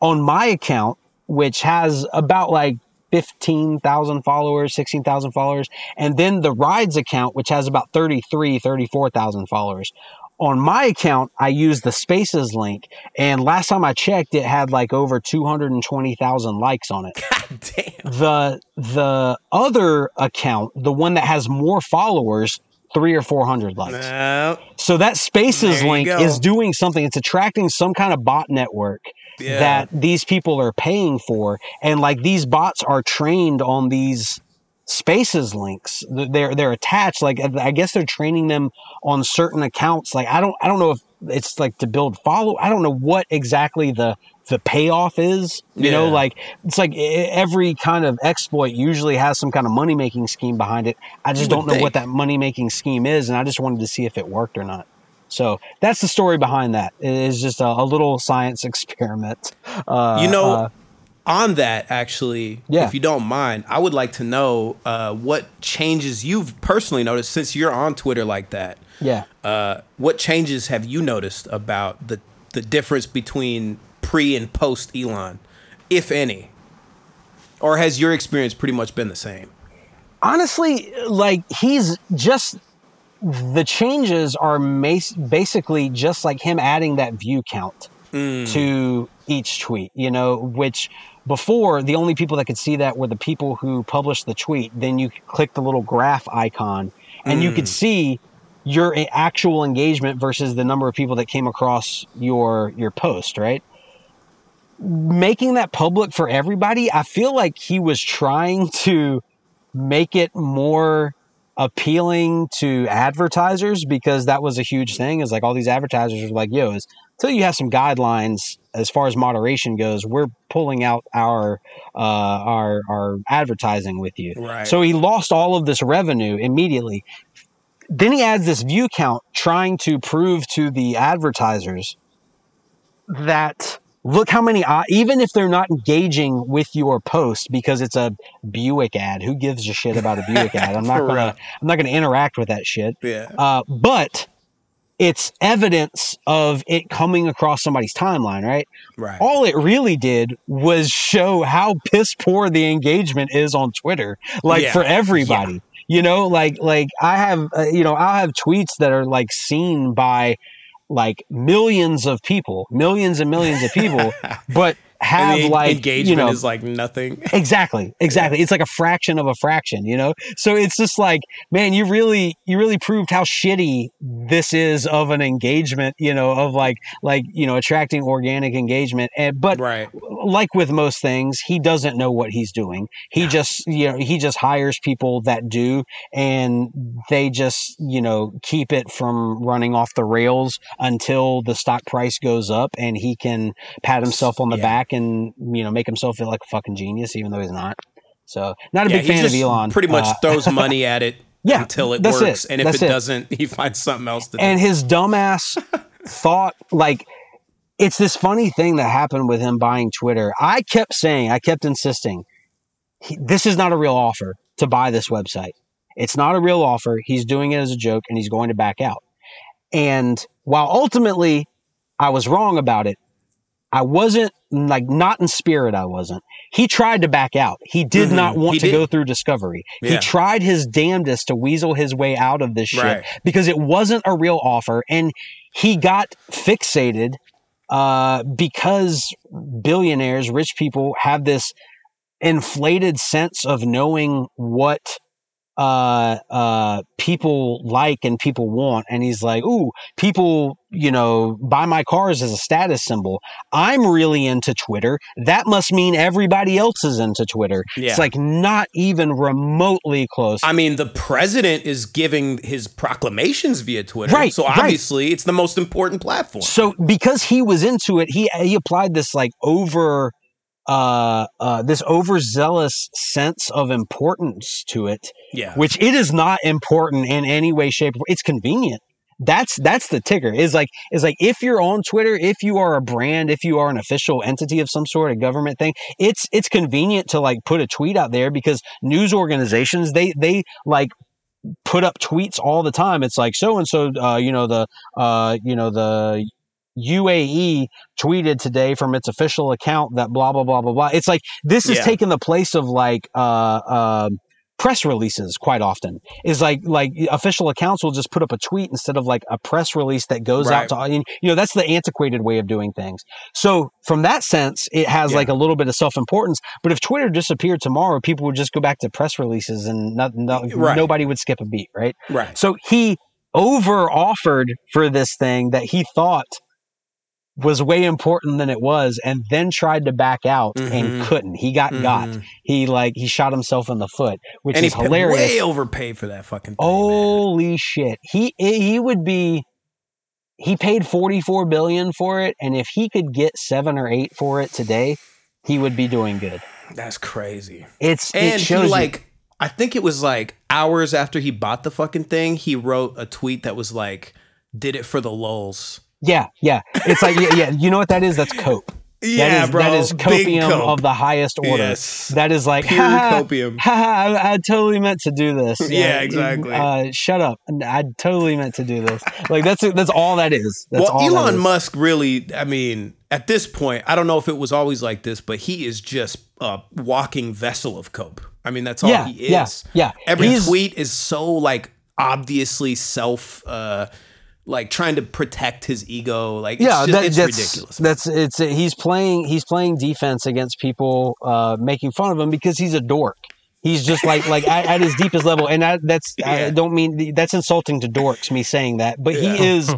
on my account, which has about like 15,000 followers, 16,000 followers, and then the rides account, which has about 33, 34,000 followers. On my account, I use the spaces link, and last time I checked, it had like over 220,000 likes on it. Damn. The the other account, the one that has more followers, three or four hundred likes. No. So that spaces link go. is doing something. It's attracting some kind of bot network Yeah. that these people are paying for, and like these bots are trained on these spaces links. They're they're attached. Like I guess they're training them on certain accounts. Like I don't I don't know if it's like to build follow. I don't know what exactly the the payoff is. You know, like it's like every kind of exploit usually has some kind of money making scheme behind it. I just don't know what that money making scheme is, and I just wanted to see if it worked or not. So that's the story behind that. It is just a, a little science experiment. Uh, You know, uh, on that actually, Yeah. if you don't mind, I would like to know uh, what changes you've personally noticed since you're on Twitter like that. yeah. Uh, what changes have you noticed about the the difference between pre and post Elon, if any? Or has your experience pretty much been the same? honestly, like he's just the changes are mas- basically just like him adding that view count mm. to each tweet, you know, which before the only people that could see that were the people who published the tweet. Then you click the little graph icon and you could mm. see your actual engagement versus the number of people that came across your your post, right? Making that public for everybody, I feel like he was trying to make it more appealing to advertisers because that was a huge thing is like all these advertisers are like yo is until you have some guidelines as far as moderation goes we're pulling out our uh our our advertising with you Right. so he lost all of this revenue immediately then he adds this view count trying to prove to the advertisers that look how many even if they're not engaging with your post because it's a Buick ad. Who gives a shit about a Buick ad? I'm not gonna. I'm not gonna interact with that shit. Yeah. Uh, but it's evidence of it coming across somebody's timeline, right? Right. All it really did was show how piss poor the engagement is on Twitter, like Yeah. for everybody. You know, like like I have, uh, you know, I'll have tweets that are like seen by like millions of people, millions and millions of people, but have like engagement you know, is like nothing. exactly exactly it's like a fraction of a fraction you know so it's just like man you really you really proved how shitty this is of an engagement you know of like like you know attracting organic engagement and but right. like with most things he doesn't know what he's doing he just you know he just hires people that do and they just you know keep it from running off the rails until the stock price goes up and he can pat himself on the Yeah. back and you know make himself feel like a fucking genius even though he's not so not a Yeah, big fan of Elon Pretty much Uh, throws money at it Yeah, until it that's it. works, and if That's it, doesn't, he finds something else to do. and his dumbass thought like it's this funny thing that happened with him buying Twitter. I kept saying, I kept insisting, he, this is not a real offer to buy this website. It's not a real offer. He's doing it as a joke and he's going to back out. And while ultimately I was wrong about it, I wasn't like not in spirit. I wasn't. He tried to back out. He did Mhm. not want He to did. go through discovery. He tried his damnedest to weasel his way out of this shit Right. because it wasn't a real offer and he got fixated uh, because billionaires rich people have this inflated sense of knowing what uh uh people like and people want. And he's like ooh people you know buy my cars as a status symbol. I'm really into twitter. That must mean everybody else is into twitter. Yeah. it's like not even remotely close. I mean, the president is giving his proclamations via Twitter, Right, so right. obviously it's the most important platform. So because he was into it, he he applied this like over uh uh this overzealous sense of importance to it, Yeah, which it is not important in any way, shape, or it's convenient. That's that's the ticker. Is like is like if you're on Twitter, if you are a brand, if you are an official entity of some sort, a government thing, it's it's convenient to like put a tweet out there because news organizations they they like put up tweets all the time. It's like so and so, uh, you know the uh, you know the UAE tweeted today from its official account that blah blah blah blah blah. It's like this is Yeah. taking the place of like uh, um press releases quite often. Is like like official accounts will just put up a tweet instead of like a press release that goes Right. out to you know that's the antiquated way of doing things. So from that sense, it has Yeah. like a little bit of self importance. But if Twitter disappeared tomorrow, people would just go back to press releases and not, not, Right. nobody would skip a beat, right? right. So he over offered for this thing that he thought was way important than it was and then tried to back out and Mhm. couldn't. He got got. Mhm. He like he shot himself in the foot, which and is he hilarious. way overpaid for that fucking thing. man. Holy shit. He he would be he paid 44 billion for it and if he could get 7 or 8 for it today, he would be doing good. that's crazy. It's it And he shows you- like, I think it was like hours after he bought the fucking thing, he wrote a tweet that was like, "Did it for the lulls." Yeah, yeah. It's like yeah, yeah, you know what that is? That's cope. Yeah, that is, bro. That is copium cope. of the highest order. Yes. That is like Pure "Ha, copium. ha, ha, I, I totally meant to do this. Yeah, exactly. Uh, shut up! I totally meant to do this. Like that's that's all that is. That's well, Elon is. Musk really, I mean, at this point, I don't know if it was always like this, but he is just a walking vessel of cope. I mean, that's all Yeah, he yeah, is. yeah. Every He's- tweet is so like obviously self, uh, like trying to protect his ego. Like, it's, yeah, just, that, it's that's ridiculous. that's it's he's playing he's playing defense against people uh, making fun of him because he's a dork. He's just like like at, at his deepest level, and I, that's I don't mean that's insulting to dorks. Me saying that, but Yeah. he is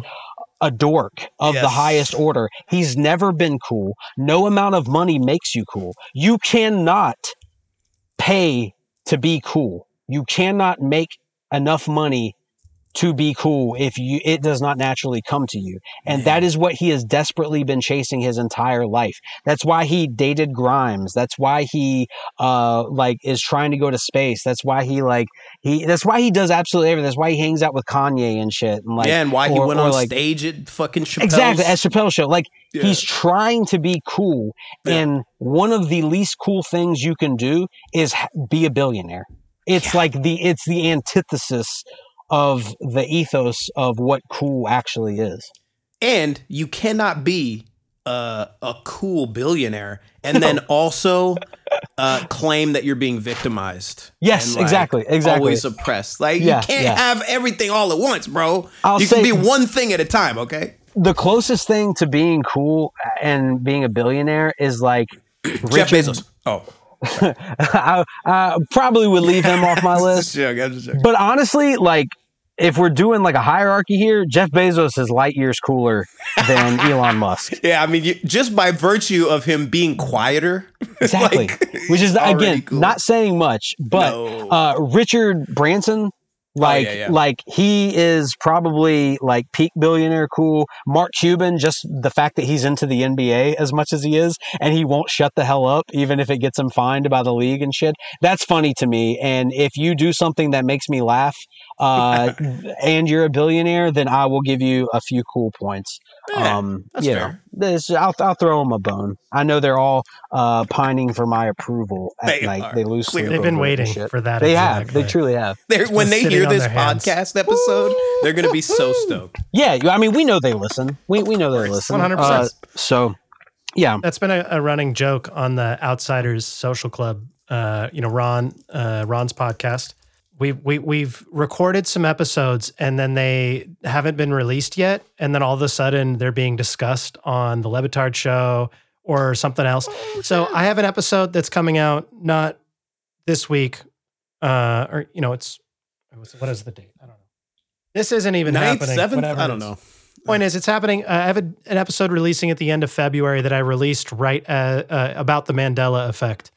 a dork of the highest order. He's never been cool. No amount of money makes you cool. You cannot pay to be cool. You cannot make enough money to be cool if you it does not naturally come to you. And that is what he has desperately been chasing his entire life. That's why he dated grimes. That's why he uh like is trying to go to space. That's why he like he that's why he does absolutely everything. That's why he hangs out with kanye and shit and like yeah, and why he went or, on like- stage at fucking Chappelle's. exactly at Chappelle show. Like Yeah. he's trying to be cool. Yeah. and one of the least cool things you can do is be a billionaire. It's like the it's the antithesis of the ethos of what cool actually is and you cannot be a, a cool billionaire and then also uh, claim that you're being victimized. Yes, like, exactly, exactly. Always oppressed. Like Yeah, you can't yeah. have everything all at once, bro. I'll you can be one thing at a time. Okay. the closest thing to being cool and being a billionaire is like Jeff Richard- Bezos. Oh, I, I probably would leave him off my list Just joking, I'm just joking. but honestly like if we're doing like a hierarchy here jeff bezos is light years cooler than elon musk Yeah, I mean, you, just by virtue of him being quieter, exactly like, which is again cool. not saying much but No. uh richard branson like yeah, yeah. like he is probably like peak billionaire cool mark cuban just the fact that he's into the nba as much as he is and he won't shut the hell up even if it gets him fined by the league and shit that's funny to me and if you do something that makes me laugh uh and you're a billionaire then i will give you a few cool points Yeah, um that's you know this I'll, I'll throw them a bone i know they're all uh pining for my approval at They night are, They lose sleep. They've been over it and waiting shit. for that. they exactly. have they truly have They're, when they hear this their hands. podcast episode, they're going to be so stoked. Yeah, I mean, we know they listen. We we know they listen. 100%. Uh, so, yeah, That's been a, a running joke on the Outsiders Social Club. Uh, you know, Ron, uh, Ron's podcast. We we we've recorded some episodes and then they haven't been released yet, and then all of a sudden they're being discussed on the Le Batard show or something else. so I have an episode that's coming out not this week, uh, or you know, it's what is the date? I don't know. This isn't even Ninth, happening. seventh? I don't know. Point is, it's happening. Uh, I have a, an episode releasing at the end of February that I released right uh, uh, about the Mandela effect.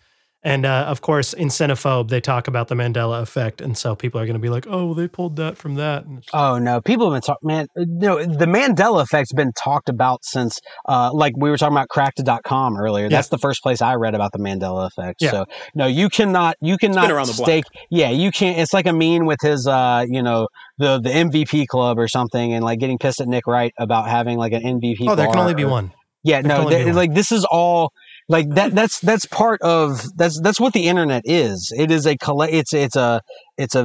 And uh, of course, in Cinephobe, they talk about the Mandela effect. And so people are going to be like, oh, they pulled that from that. And it's- Oh no, people have been talking. Man, no, the Mandela effect's been talked about since, uh, like we were talking about Cracked.com earlier. That's the first place I read about the Mandela effect. Yeah. So no, you cannot, you cannot around the block. stake. Yeah, you can't. It's like a mean with his, uh, you know, the the MVP club or something, and like getting pissed at Nick Wright about having like an MVP. oh, there can bar only be one. Yeah, There no, only th- like this is all like that. That's that's part of that's that's what the internet is. It is a colle- It's it's a it's a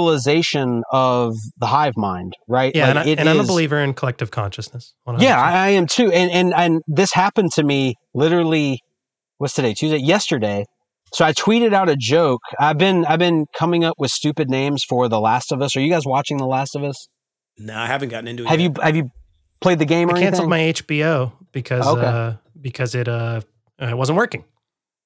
visualization of the hive mind, right? Yeah. Like, and I, it and I'm a believer in collective consciousness. 100%. Yeah, I, I am too. And and and this happened to me literally. What's today? Tuesday. Yesterday. So I tweeted out a joke. I've been I've been coming up with stupid names for The Last of Us. Are you guys watching The Last of Us? No, I haven't gotten into it. Have yet. you have you played the game or I canceled anything? my HBO because Okay. uh, because it uh, uh, it wasn't working.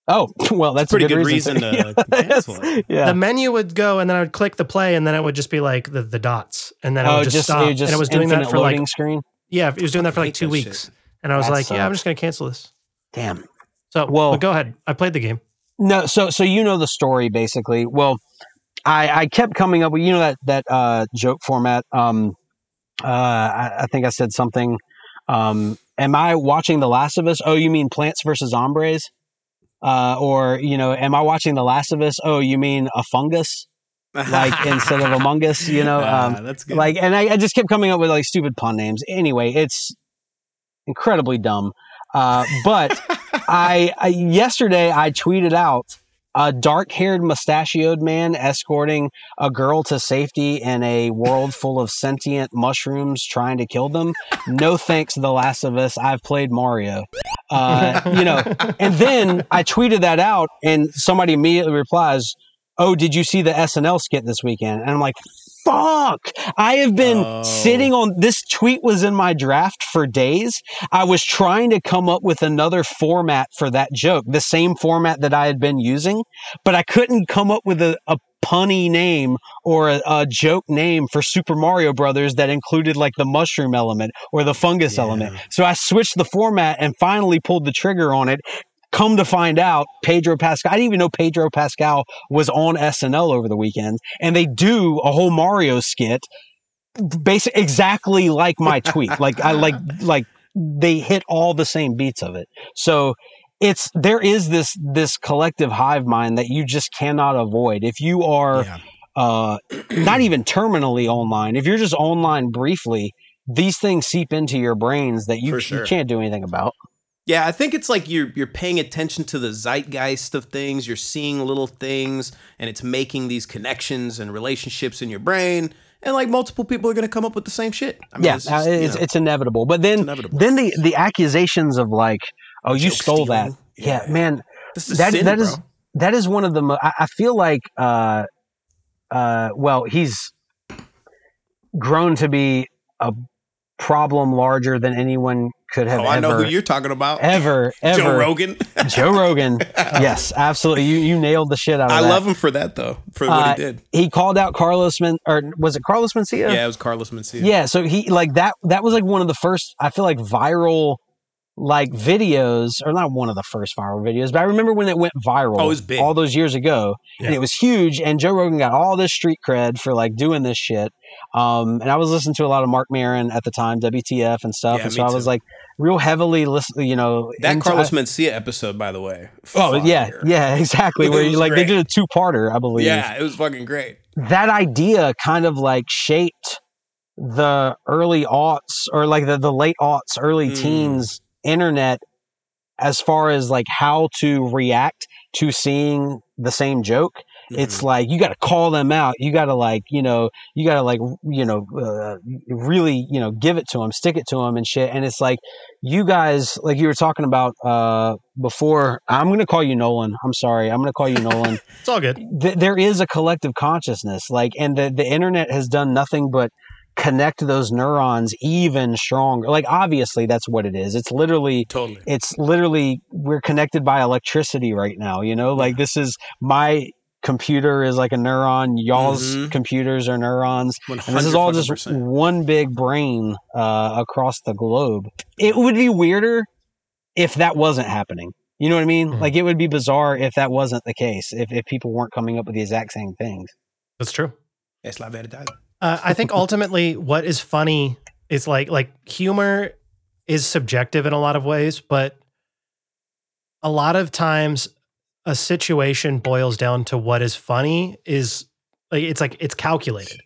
oh, well, that's Pretty a good good, reason to, to cancel it. yeah. The menu would go, and then I would click the play, and then it would just be like the, the dots, and then it oh, would just, stop. just and it was doing that for like loading screen. yeah, it was doing that for like two weeks, shit. and I was That like, yeah, I'm just gonna cancel this. Damn. So, Well- well, go ahead. I played the game. No, so so you know the story basically. Well, I I kept coming up with you know that that uh, joke format. Um, uh, I, I think I said something. Um, am I watching The Last of Us? Oh, you mean Plants versus Hombres? Uh, or you know, am I watching The Last of Us? Oh, you mean a fungus? Like instead of Among Us, you know? Um, Ah, that's good. like and I, I just kept coming up with like stupid pun names anyway it's incredibly dumb uh, but I, I yesterday i tweeted out a dark-haired mustachioed man escorting a girl to safety in a world full of sentient mushrooms trying to kill them. No thanks to the last of us. I've played mario. Uh, you know and then i tweeted that out and somebody immediately replies oh did you see the snl skit this weekend? And i'm like fuck i have been Oh. sitting on this tweet was in my draft for days i was trying to come up with another format for that joke the same format that i had been using but i couldn't come up with a, a punny name or a, a joke name for super mario brothers that included like the mushroom element or the fungus Yeah. element so i switched the format and finally pulled the trigger on it come to find out pedro pascal i didn't even know pedro pascal was on snl over the weekend and they do a whole mario skit basic exactly like my tweet. like I like like they hit all the same beats of it. So it's there is this this collective hive mind that you just cannot avoid if you are Yeah. uh not even terminally online if you're just online briefly these things seep into your brains that you, For you can't do anything about Yeah, I think it's like you're you're paying attention to the zeitgeist of things. You're seeing little things, and it's making these connections and relationships in your brain. And like multiple people are going to come up with the same shit. I mean, yeah it's, it's, just, it's, it's inevitable but then inevitable. then the the accusations of like oh you Joke stole that stealing. yeah, Yeah. man this is that sin, that is that is one of the mo- I, I feel like uh uh well he's grown to be a problem larger than anyone could have Oh, I know who you're talking about. ever ever Joe Rogan. Joe Rogan. yes, absolutely. You you nailed the shit out of I that. love him for that though, for what Uh, he did. He called out Carlos Men or was it Carlos Mencia? Yeah, it was Carlos Mencia. Yeah, so he like that that was like one of the first I feel like viral like videos or not one of the first viral videos, but I remember when it went viral Oh, it was big. all those years ago. And it was huge and Joe Rogan got all this street cred for like doing this shit. Um and I was listening to a lot of Mark Maron at the time, WTF and stuff. Yeah, and so I was too. like real heavily listen you know That into- Carlos I- Mencia episode, by the way. Oh yeah, yeah, exactly. Where you like great. they did a two parter, I believe. Yeah, it was fucking great. That idea kind of like shaped the early aughts or like the, the late aughts, early Mm. teens internet as far as like how to react to seeing the same joke. It's Mhm. like you got to call them out. You got to like, you know, you got to like, you know, uh, really, you know, give it to them, stick it to them and shit. And it's like you guys, like you were talking about uh before. I'm to call you Nolan. I'm sorry. I'm to call you Nolan It's all good. th- there is a collective consciousness like and the, the internet has done nothing but connect those neurons even stronger like obviously that's what it is it's literally totally. it's literally we're connected by electricity right now you know like this is my computer is like a neuron y'all's Mhm. computers are neurons and this is all just one big brain uh, across the globe it would be weirder if that wasn't happening you know what i mean Mhm. like it would be bizarre if that wasn't the case if, if people weren't coming up with the exact same things That's true. Es la verdad. Uh, I think ultimately what is funny is like like humor is subjective in a lot of ways, but a lot of times a situation boils down to what is funny is like it's like it's calculated,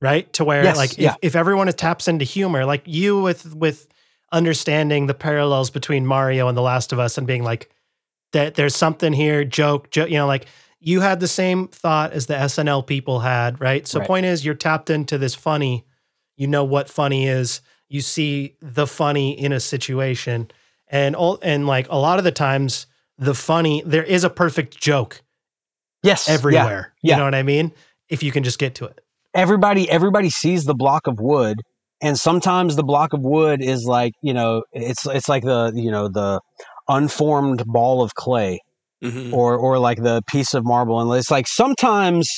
right? To where Yes, like yeah. if, if everyone taps into humor, like you with with understanding the parallels between Mario and The Last of Us and being like that there's something here, joke, joke, you know, like you had the same thought as the SNL people had, right? So Right. point is you're tapped into this funny, you know what funny is, you see the funny in a situation. And all and like a lot of the times the funny there is a perfect joke yes everywhere. yeah. You know what I mean? If you can just get to it. everybody everybody sees the block of wood and sometimes the block of wood is like you know it's it's like the you know the unformed ball of clay Mhm. or or like the piece of marble and it's like sometimes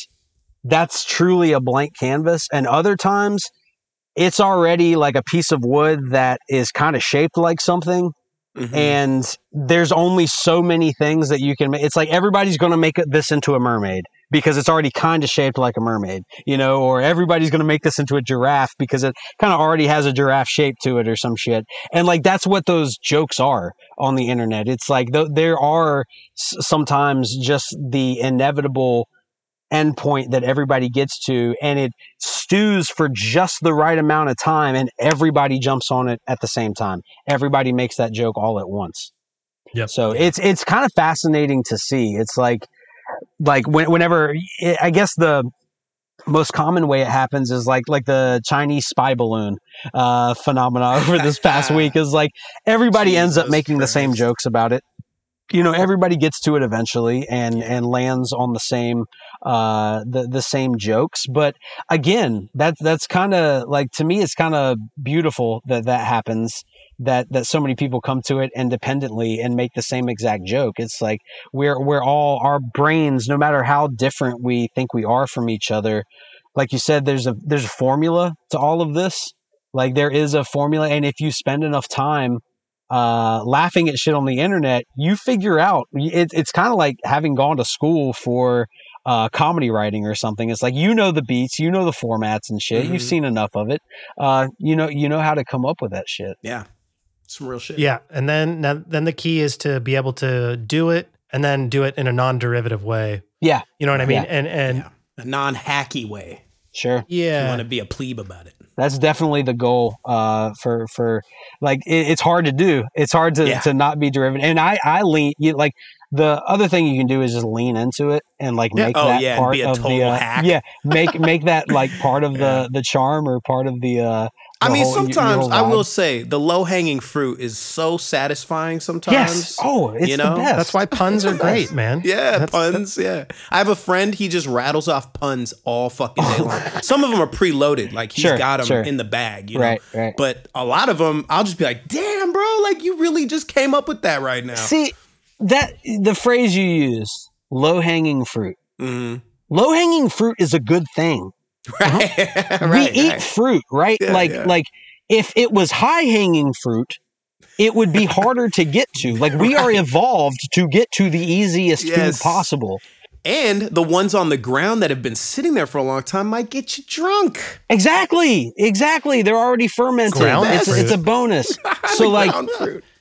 that's truly a blank canvas and other times it's already like a piece of wood that is kind of shaped like something Mhm. and there's only so many things that you can make. It's like everybody's going to make this into a mermaid because it's already kind of shaped like a mermaid, you know, or everybody's going to make this into a giraffe because it kind of already has a giraffe shape to it or some shit. And like that's what those jokes are on the internet. It's like th- there are s- sometimes just the inevitable endpoint that everybody gets to and it stews for just the right amount of time and everybody jumps on it at the same time everybody makes that joke all at once Yep. so it's it's kind of fascinating to see it's like like when, whenever i guess the most common way it happens is like like the chinese spy balloon uh phenomena over this past week is like everybody ends up Jesus making the same jokes about it. You know everybody gets to it eventually and and lands on the same uh the the same jokes. But again that's that's kind of like to me it's kind of beautiful that that happens that that so many people come to it independently and make the same exact joke it's like we're we're all our brains no matter how different we think we are from each other like you said there's a there's a formula to all of this like there is a formula and if you spend enough time uh, laughing at shit on the internet, you figure out it, it's kind of like having gone to school for uh, comedy writing or something. It's like you know the beats, you know the formats and shit. You've Mhm. seen enough of it. Uh, you know you know how to come up with that shit. Yeah. Some real shit. Yeah, and then now, then the key is to be able to do it and then do it in a non-derivative way. Yeah, You know what I mean? Yeah. And and Yeah. A non hacky way. sure. Yeah. You yeah, want to be a plebe about it. That's definitely the goal uh, for for like it, it's hard to do. It's hard to, Yeah. to not be derivative. And I I lean you like the other thing you can do is just lean into it and like Yeah. make Oh, that yeah, part be a of the uh, hack. yeah make make that like part of Yeah. the the charm or part of the uh I mean, whole- your- your sometimes I will say the low hanging fruit is so satisfying sometimes. yes oh it's you the know? best that's why puns are great, man. Yeah, That's- puns. yeah, I have a friend. He just rattles off puns all fucking day long. Some of them are preloaded, like he's Sure, got them sure. in the bag, you know. right right But a lot of them, I'll just be like, "Damn, bro! Like you really just came up with that right now." see that the phrase you use low hanging fruit Mhm. low hanging fruit is a good thing Uh-huh. Right, we right, eat fruit, right? Yeah, like yeah. like if it was high hanging fruit, it would be harder to get to. Like we are evolved to get to the easiest Yes. food possible. And the ones on the ground that have been sitting there for a long time might get you drunk. Exactly, exactly. They're already fermented. It's, it's a bonus. So like.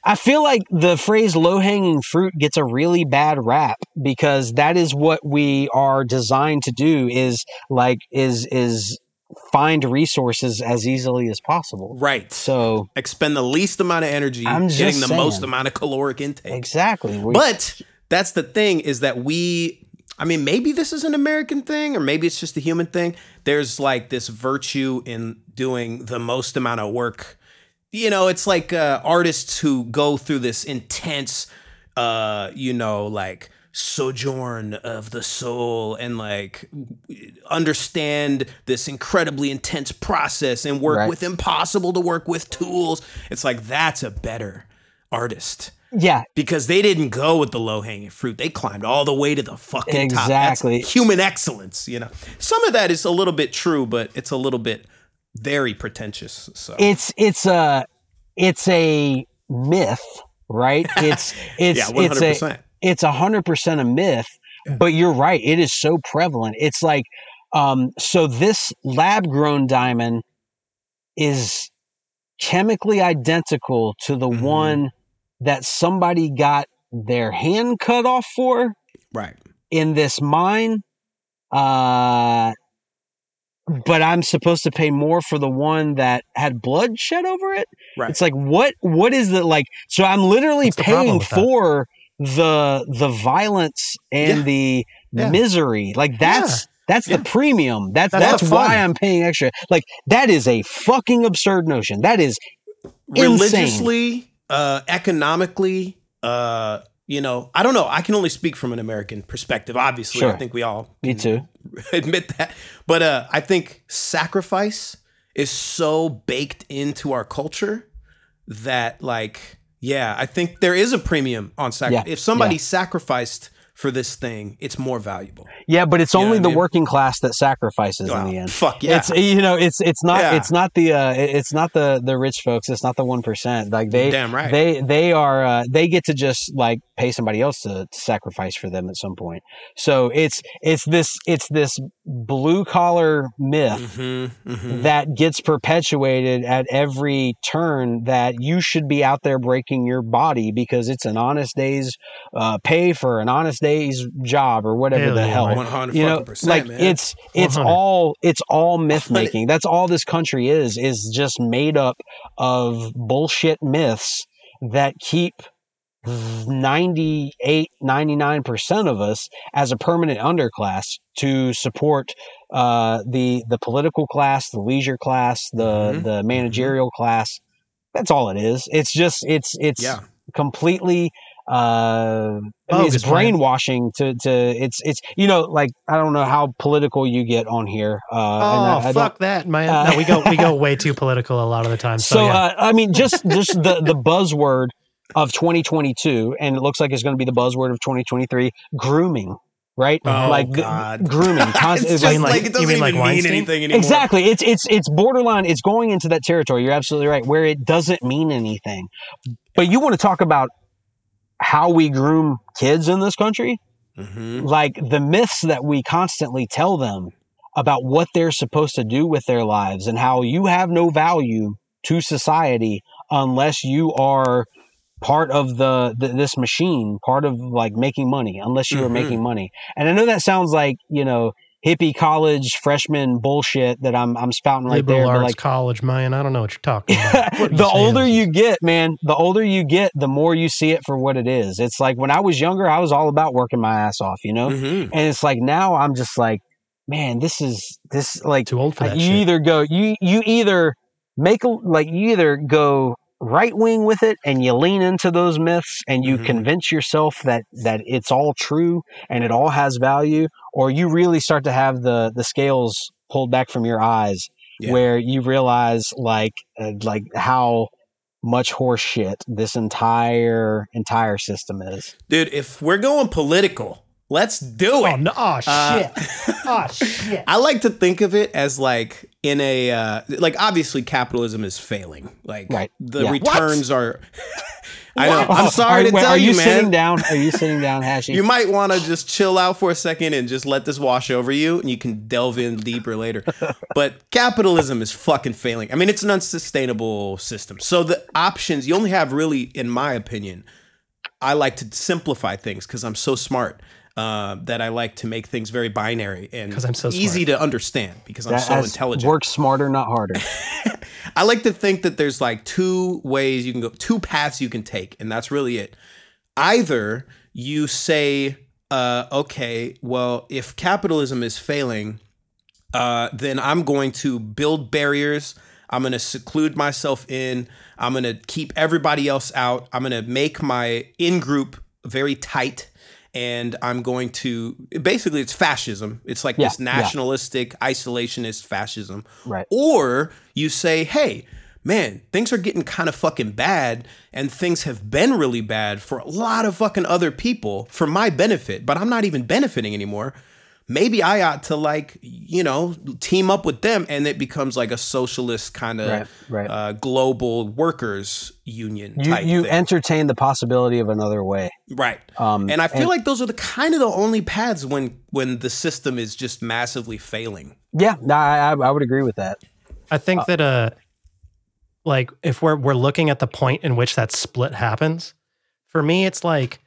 I feel like the phrase low hanging fruit gets a really bad rap because that is what we are designed to do is like is is find resources as easily as possible. right. So Expend the least amount of energy, I'm just getting the most amount of caloric intake. exactly. We- But that's the thing is that we, I mean, maybe this is an American thing or maybe it's just a human thing. There's like this virtue in doing the most amount of work. You know, it's like uh, artists who go through this intense, uh, you know, like sojourn of the soul and like understand this incredibly intense process and work Right. with impossible to work with tools. It's like that's a better artist yeah, because they didn't go with the low hanging fruit. They climbed all the way to the fucking top. Exactly. Human excellence, you know. Some of that is a little bit true, but it's a little bit very pretentious. So it's it's a it's a myth, right? It's it's yeah, one it's hundred a percent. it's a hundred percent a myth. But you're right; it is so prevalent. It's like um, so this lab grown diamond is chemically identical to the Mhm. one that somebody got their hand cut off for Right. in this mine. Uh, but I'm supposed to pay more for the one that had blood shed over it. Right. It's like what what is the like? So I'm literally What's the problem paying that? for the the violence and Yeah. the Yeah. misery. Like that's that's Yeah. the premium. That's That's that's, why I'm paying extra. Like that is a fucking absurd notion. That is insane. Religiously, uh, economically, uh, you know, I don't know. I can only speak from an American perspective. Obviously, I think we all Me too. admit that. But uh, I think sacrifice is so baked into our culture that, like, yeah, I think there is a premium on sacrifice. Yeah, If somebody yeah. sacrificed for this thing, it's more valuable. Yeah, but it's You only what I the mean? working class that sacrifices Wow, in the end. fuck yeah. It's you know it's it's not Yeah. it's not the uh, it's not the the rich folks. It's not the one percent. Like they Damn right. they they are uh, they get to just like pay somebody else to, to sacrifice for them at some point. So it's it's this it's this blue collar myth Mhm, mhm. that gets perpetuated at every turn that you should be out there breaking your body because it's an honest day's uh, pay for an honest day's job or whatever the Alien, hell right? One hundred you know percent, like man. it's it's 100. all it's all myth making. that's all this country is is just made up of bullshit myths that keep 98 99% of us as a permanent underclass to support uh, the the political class the leisure class the Mhm. the managerial class that's all it is it's just it's it's yeah. completely uh I mean, it's brainwashing to to it's it's you know like I don't know how political you get on here uh Oh and I, I fuck that, man! Uh, no, we go we go way too political a lot of the time. So, so yeah. uh, I mean just just the the buzzword of 2022 and it looks like it's going to be the buzzword of 2023 grooming right Oh, like God. grooming constant, it's like- like- like, you it doesn't mean even like mean Weinstein? anything anymore. Exactly. It's it's it's borderline. It's going into that territory. You're absolutely right, where it doesn't mean anything. But you want to talk about how we groom kids in this country? Mm-hmm. like the myths that we constantly tell them about what they're supposed to do with their lives and how you have no value to society unless you are part of the, the this machine part of like making money unless you are Mhm. making money and i know that sounds like you know hippie college freshman bullshit that i'm i'm spouting right Liberal there but arts like college, man. I don't know what you're talking about. What the you saying? older you get, man, the older you get, the more you see it for what it is. It's like when I was younger, I was all about working my ass off, you know? Mm-hmm. And it's like now I'm just like, man, this is this like too old for that you shit. either go you you either make a like you either go right wing with it and you lean into those myths and you Mhm. convince yourself that that it's all true and it all has value or you really start to have the the scales pulled back from your eyes Yeah. where you realize like uh, like how much horseshit this entire entire system is Dude, if we're going political, let's do Oh, it. no, oh shit. Uh, oh shit. I like to think of it as like in a uh, like obviously capitalism is failing. Like Right. the Yeah. returns are. I know. Oh, I'm sorry are, to wait, tell are you, you man. sitting down are you sitting down hashy You might want to just chill out for a second and just let this wash over you, and you can delve in deeper later. but capitalism is fucking failing. I mean, it's an unsustainable system. So the options you only have, really, in my opinion, I like to simplify things because I'm so smart. Uh, that I like to make things very binary and I'm so easy to understand because I'm That- so intelligent. work smarter not harder I like to think that there's like two ways you can go, two paths you can take, and that's really it. Either you say, uh, okay, well, if capitalism is failing, uh, then I'm going to build barriers. I'm going to seclude myself in. I'm going to keep everybody else out. I'm going to make my in group very tight. And I'm going to basically, it's fascism. It's like Yeah, this yeah. nationalistic, isolationist fascism. right Or you say, hey, man, things are getting kind of fucking bad, and things have been really bad for a lot of fucking other people for my benefit, but I'm not even benefiting anymore. Maybe I ought to like, you know, team up with them, and it becomes like a socialist kind of Right, right. Uh, global workers union you type you thing. entertain the possibility of another way right. um And I feel like those are the kind of the only paths when when the system is just massively failing. yeah no, I, I I would agree with that I think that uh like if we're we're looking at the point in which that split happens, for me it's like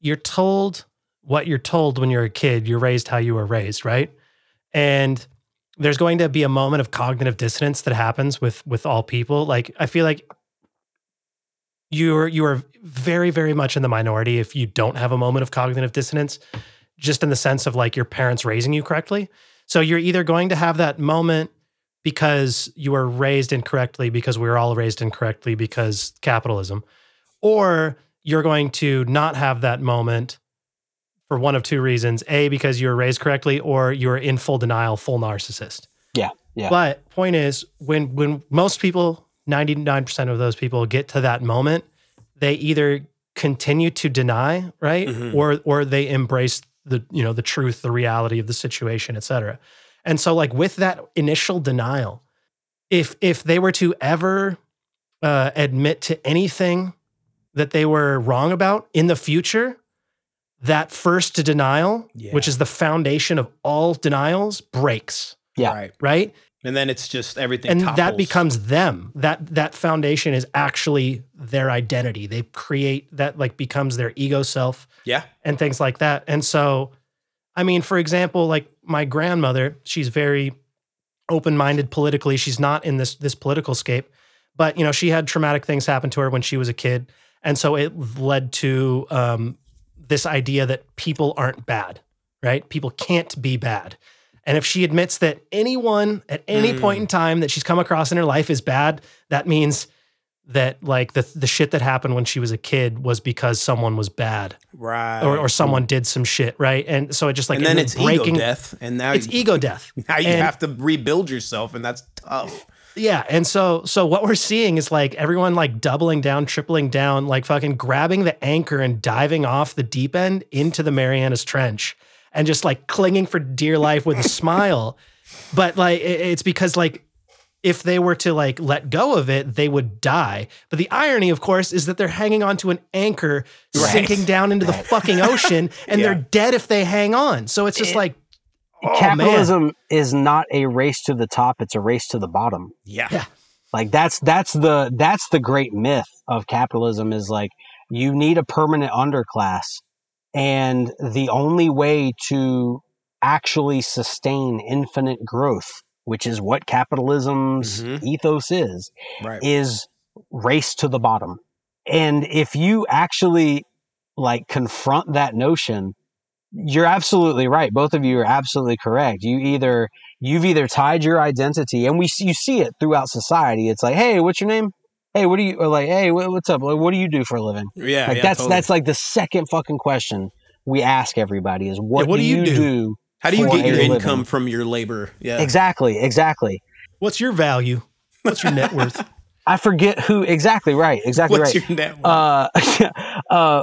you're told what you're told when you're a kid, you're raised how you were raised, right? And there's going to be a moment of cognitive dissonance that happens with with all people. Like I feel like you're you are very very much in the minority if you don't have a moment of cognitive dissonance just in the sense of like your parents raising you correctly. So you're either going to have that moment because you were raised incorrectly because we were all raised incorrectly because capitalism or you're going to not have that moment for one of two reasons a because you were raised correctly or you're in full denial full narcissist Yeah, yeah. but point is when when most people 99% of those people get to that moment they either continue to deny right Mhm. or or they embrace the you know the truth the reality of the situation et cetera. and so like with that initial denial if if they were to ever uh, admit to anything that they were wrong about in the future that first denial which is the foundation of all denials breaks Yeah. Right. right And then it's just everything. and that becomes them that that foundation is actually their identity they create that like becomes their ego self yeah. and things like that and so i mean for example like my grandmother she's very open-minded politically she's not in this this political scape but you know she had traumatic things happen to her when she was a kid and so it led to um, this idea that people aren't bad right people can't be bad and if she admits that anyone at any Mm. point in time that she's come across in her life is bad that means that like the the shit that happened when she was a kid was because someone was bad Right. or, or someone did some shit right and so it just like and then it's breaking ego death, and now it's you, ego death now you And- have to rebuild yourself, and that's tough. Yeah, and so so what we're seeing is like everyone like doubling down, tripling down, like fucking grabbing the anchor and diving off the deep end into the Marianas Trench and just like clinging for dear life with a smile. But like it's because like if they were to like let go of it, they would die. But the irony, of course, is that they're hanging onto an anchor Right. sinking down into the fucking ocean and Yeah. they're dead if they hang on. So it's just It- like oh, man. Capitalism is not a race to the top; it's a race to the bottom. Yeah. Yeah. Like that's that's the that's the great myth of capitalism is like you need a permanent underclass, and the only way to actually sustain infinite growth, which is what capitalism's Mhm. ethos is, Right. is race to the bottom. And if you actually like confront that notion, you're absolutely right. Both of you are absolutely correct. You either you've either tied your identity, and we see, you see it throughout society. It's like, hey, what's your name? Hey, what do you or like? Hey, what's up? Like, what do you do for a living? Yeah. Like yeah, that's totally. that's like the second fucking question we ask everybody is what, Yeah, what do, you do? How do you get your a living. income from your labor? Yeah. Exactly, exactly. what's your value? What's your net worth? I forget who exactly right, exactly What's right. your net worth? uh, uh,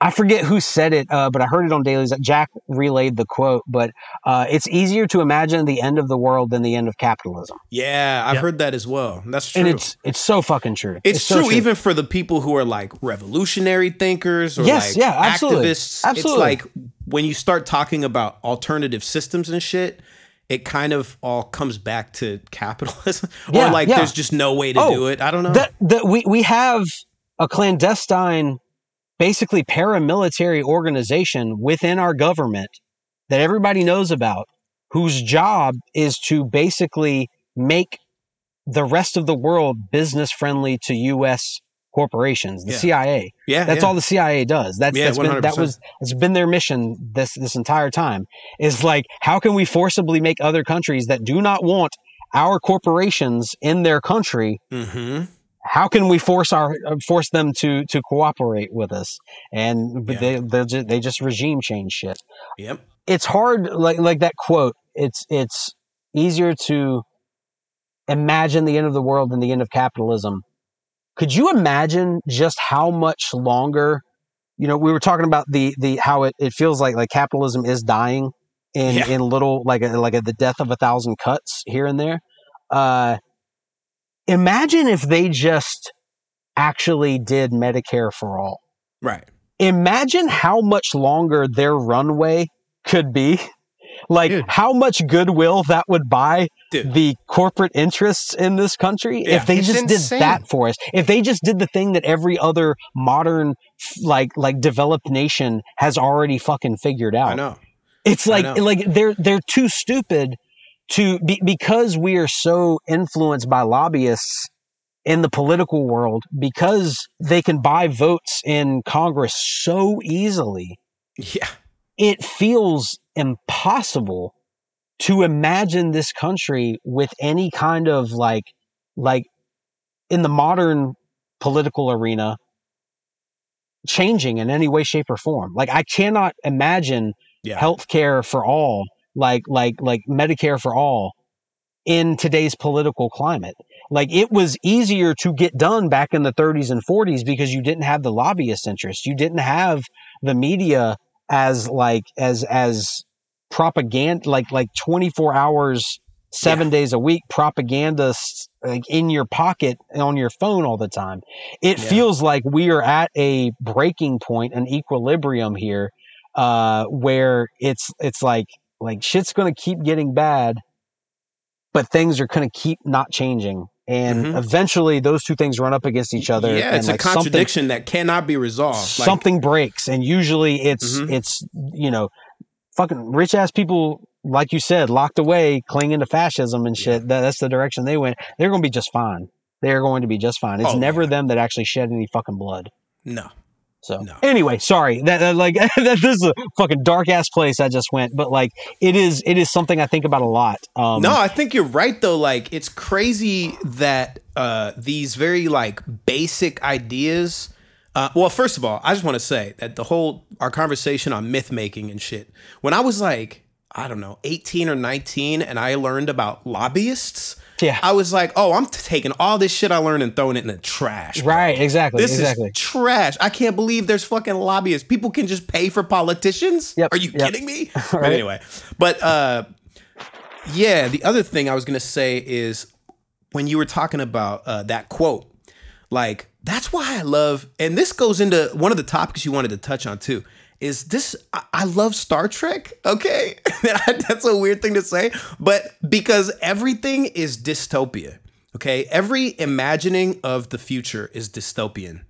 I forget who said it, uh, but I heard it on Dailies. that Jack relayed the quote, but uh, it's easier to imagine the end of the world than the end of capitalism, yeah, I've Yep. heard that as well. That's true. and it's it's so fucking true. It's, so true, even for the people who are like revolutionary thinkers or Yes, like yeah, absolutely. activists. Absolutely. It's like when you start talking about alternative systems and shit, it kind of all comes back to capitalism. Yeah, or like yeah. there's just no way to Oh, do it. I don't know. that that we we have a clandestine, basically paramilitary organization within our government that everybody knows about, whose job is to basically make the rest of the world business friendly to U.S. corporations, the Yeah. CIA. yeah, That's yeah. all the CIA does. That's, Yeah, that's been, that was it's been their mission this this entire time. Is like how can we forcibly make other countries that do not want our corporations in their country Mm-hmm. How can we force our uh, force them to to cooperate with us and but Yeah. they they just, they just regime change shit Yep. it's hard like like that quote it's it's easier to imagine the end of the world than the end of capitalism could you imagine just how much longer you know we were talking about the the how it, it feels like like capitalism is dying in Yeah. in little like a, like a, the death of a thousand cuts here and there uh imagine if they just actually did medicare for all Right. imagine how much longer their runway could be like Dude. how much goodwill that would buy Dude. the corporate interests in this country Yeah. if they It's just insane. did that for us if they just did the thing that every other modern like like developed nation has already fucking figured out I know. it's like know. like they're they're too stupid to be, because we are so influenced by lobbyists in the political world because they can buy votes in Congress so easily. Yeah. It feels impossible to imagine this country with any kind of like like in the modern political arena changing in any way shape or form. Like I cannot imagine Yeah. healthcare for all, like like like Medicare for all in today's political climate. Like it was easier to get done back in the 30s and 40s because you didn't have the lobbyist interest. You didn't have the media as like as as propaganda like like 24 hours 7 days a week propaganda like in your pocket and on your phone all the time. It Yeah. feels like we are at a breaking point, an equilibrium here uh, where it's it's like like shit's gonna keep getting bad, but things are gonna keep not changing, and Mhm. eventually those two things run up against each other. Yeah, and it's a like something- contradiction that cannot be resolved. Like, something breaks, and usually it's Mhm. it's you know, fucking rich ass people. Like you said, locked away, clinging to fascism and shit. That, that's the direction they went. They're going to be just fine. They're going to be just fine. It's Oh, never yeah. them that actually shed any fucking blood. no. So No. anyway, sorry that, that like that, this is a fucking dark ass place I just went, but like it is it is something I think about a lot. Um, No, I think you're right though. Like it's crazy that uh, these very like basic ideas. Uh, well, first of all, I just want to say that the whole our conversation on myth making and shit. When I was like, I don't know, 18 or 19, and I learned about lobbyists. Yeah. I was like, oh, I'm taking all this shit I learned and throwing it in the trash. bro. right, exactly, This exactly. is trash. I can't believe there's fucking lobbyists. People can just pay for politicians. Yep, Are you yep. kidding me? But anyway, but uh, yeah, the other thing I was gonna say is when you were talking about uh, that quote, like that's why I love, and this goes into one of the topics you wanted to touch on too. Is this? I, love Star Trek. Okay, that's a weird thing to say, but because everything is dystopia. Okay, every imagining of the future is dystopian.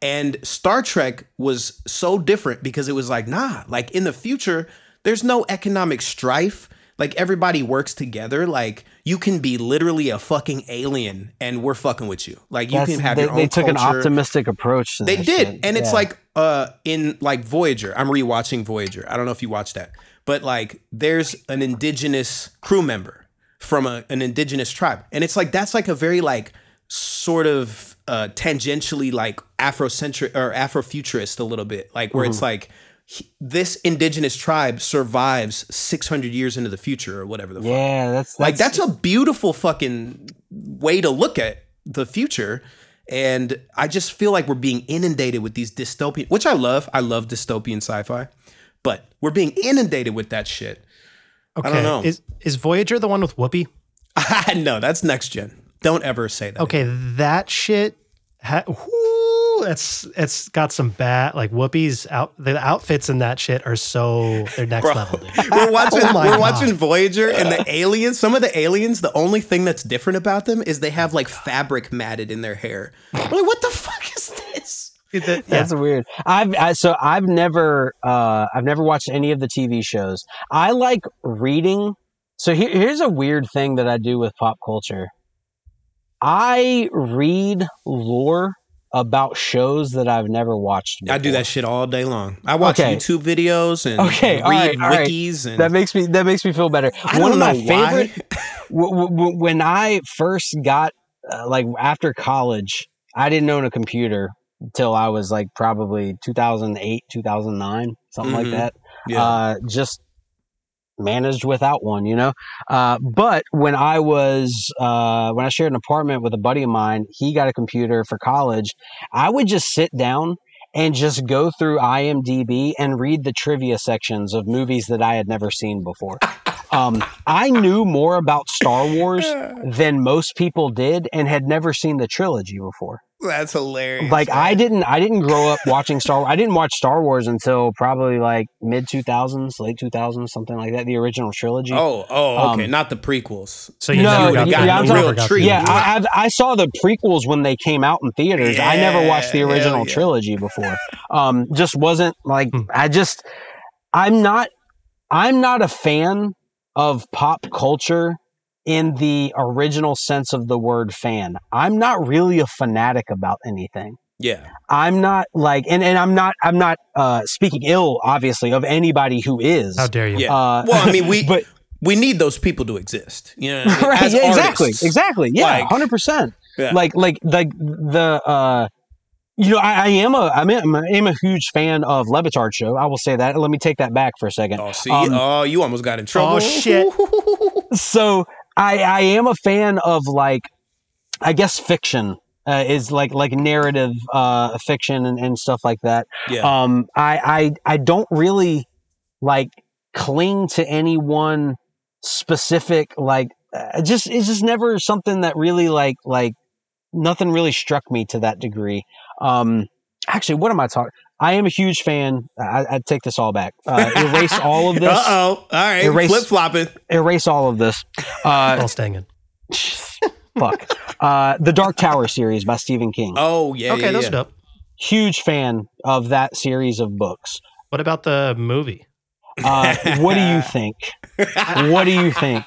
And Star Trek was so different because it was like, nah, like in the future, there's no economic strife. Like everybody works together. Like you can be literally a fucking alien and we're fucking with you. Like you That's- can have they, your own they took an optimistic approach. To They did, shit. and it's like uh in like Voyager. I'm rewatching Voyager. I don't know if you watched that, but like there's an indigenous crew member from a, an indigenous tribe, and it's like that's like a very like sort of uh tangentially like Afrocentric or Afrofuturist a little bit, like where Mm-hmm. it's like. he- This indigenous tribe survives 600 years into the future, or whatever the fuck. yeah, that's, that's Like that's a beautiful fucking way to look at the future. And I just feel like we're being inundated with these dystopian, which I love. I love dystopian sci-fi, but we're being inundated with that shit. Okay. don't know. Is is Voyager the one with Whoopi? no, that's next gen. Don't ever say that. Okay, that shit. Ha- whoo, that's it's got some bad like Whoopi's out. The outfits in that shit are so they're next level. Dude. We're watching. Oh we're God. watching Voyager, and the aliens. Some of the aliens. The only thing that's different about them is they have like fabric matted in their hair. I'm like, what the fuck is this? Dude, the- yeah. That's weird. I've I, so I've never uh, I've never watched any of the TV shows. I like reading. So here, here's a weird thing that I do with pop culture. I read lore about shows that I've never watched. I do that shit all day long. I watch Okay. YouTube videos and Okay, read all right, all right. wikis and That makes me that makes me feel better. I One of my favorite w- w- when I first got uh, like after college, I didn't own a computer until I was like probably 2008, 2009, something Mhm. like that. Yeah. Uh, just managed without one, you know. Uh, but when I was uh, when I shared an apartment with a buddy of mine, he got a computer for college. I would just sit down and just go through IMDb and read the trivia sections of movies that I had never seen before. Um, I knew more about Star Wars than most people did, and had never seen the trilogy before. That's hilarious. Like I didn't, I didn't grow up watching Star. I didn't watch Star Wars until probably like mid two thousands, late two thousands, something like that. The original trilogy. Oh, oh, okay. Um, Not the prequels. So you No, never yeah, got the- I'm you talking never got treat. Yeah, I, I've, I saw the prequels when they came out in theaters. I never watched the original yeah. trilogy before. Um, just wasn't like Hmm. I just I'm not I'm not a fan of pop culture in the original sense of the word fan. I'm not really a fanatic about anything. Yeah. I'm not like and, and I'm not I'm not uh speaking ill obviously of anybody who is. How dare you? Yeah. Uh, well, I mean, we but we need those people to exist. You know, what I mean? right, As yeah, exactly, artists. exactly, yeah, Like- hundred percent. Yeah. Like, like, like the, uh, you know, I, I am a, I'm a, I am a huge fan of Le Batard show. I will say that. Let me take that back for a second. Oh, see, Um, oh, you almost got in trouble. Oh, shit. So I, I am a fan of like, I guess fiction uh, is like, like narrative, uh, fiction and, and stuff like that. yeah. Um, I, I, I don't really like cling to any one specific like. Uh, just it's just never something that really like like nothing really struck me to that degree. Um, actually, what am I talking? I am a huge fan. I, I take this all back. Uh, erase all of this. Uh oh. All right. Erase- Flip flopping. Erase all of this. Uh, All staying in. fuck. Uh, the Dark Tower series by Stephen King. Oh yeah. okay, yeah, those yeah. dope. Huge fan of that series of books. What about the movie? Uh, what do you think? What do you think?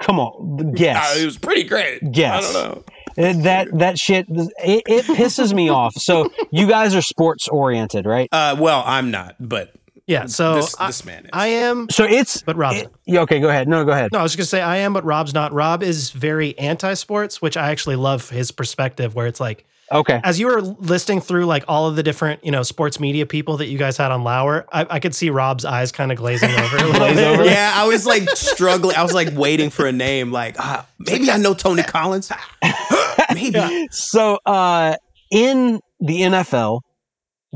Come on, Uh, it was pretty great. Guess. I don't know. Uh, That that shit it, it pisses me off. So you guys are sports oriented, right? Uh, well, I'm not, but Yeah. So this, I, this man is. I am, So it's but Rob's. it- yeah, okay. Go ahead. No, go ahead. no, I was just gonna say I am, but Rob's not. Rob is very anti-sports, which I actually love his perspective, where it's like Okay. as you were listing through like all of the different you know sports media people that you guys had on Lour, I, I could see Rob's eyes kind of glazing over. A little Glaze bit. over? yeah, I was like struggling. I was like waiting for a name. Like ah, maybe I know Tony Collins. maybe. So uh, in the NFL,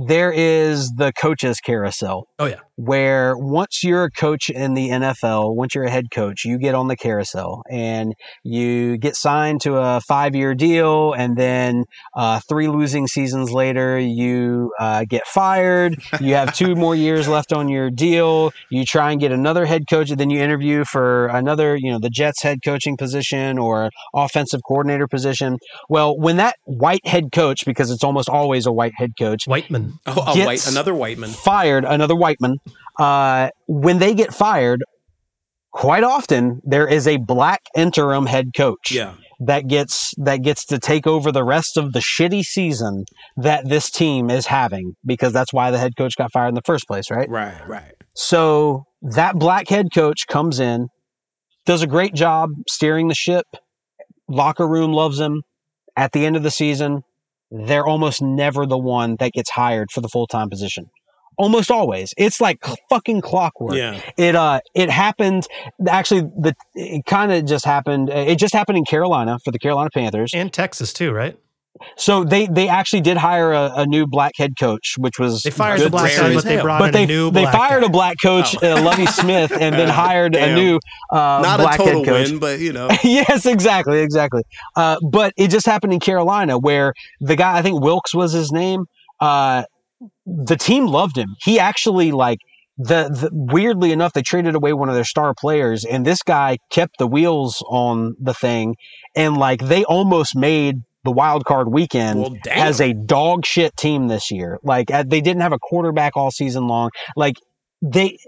there is the coaches carousel. Oh, yeah. Where once you're a coach in the NFL, once you're a head coach, you get on the carousel and you get signed to a five year deal. And then uh, three losing seasons later, you uh, get fired. You have two more years left on your deal. You try and get another head coach, and then you interview for another, you know, the Jets head coaching position or offensive coordinator position. Well, when that white head coach, because it's almost always a white head coach, Whiteman. Oh, a white, another white man. fired, another Whiteman, uh, when they get fired, quite often there is a black interim head coach Yeah. that gets that gets to take over the rest of the shitty season that this team is having because that's why the head coach got fired in the first place, right? Right. Right. So that black head coach comes in, does a great job steering the ship. Locker room loves him. At the end of the season, they're almost never the one that gets hired for the full time position. Almost always. It's like fucking clockwork. Yeah. It uh it happened actually the it kind of just happened it just happened in Carolina for the Carolina Panthers. And Texas, too, right? So they they actually did hire a, a new black head coach, which was They fired good the black to rare guy, but they brought but in they a new they black fired guy. a black coach, Oh. uh, Lovie Smith, and then hired a new uh, Not a black total head coach. win, but you know. yes, exactly, exactly. Uh, but it just happened in Carolina where the guy, I think Wilks was his name. Uh, the team loved him. He actually like the, the weirdly enough, they traded away one of their star players, and this guy kept the wheels on the thing, and like they almost made the wild card weekend Well, as a dog shit team this year. Like they didn't have a quarterback all season long. Like they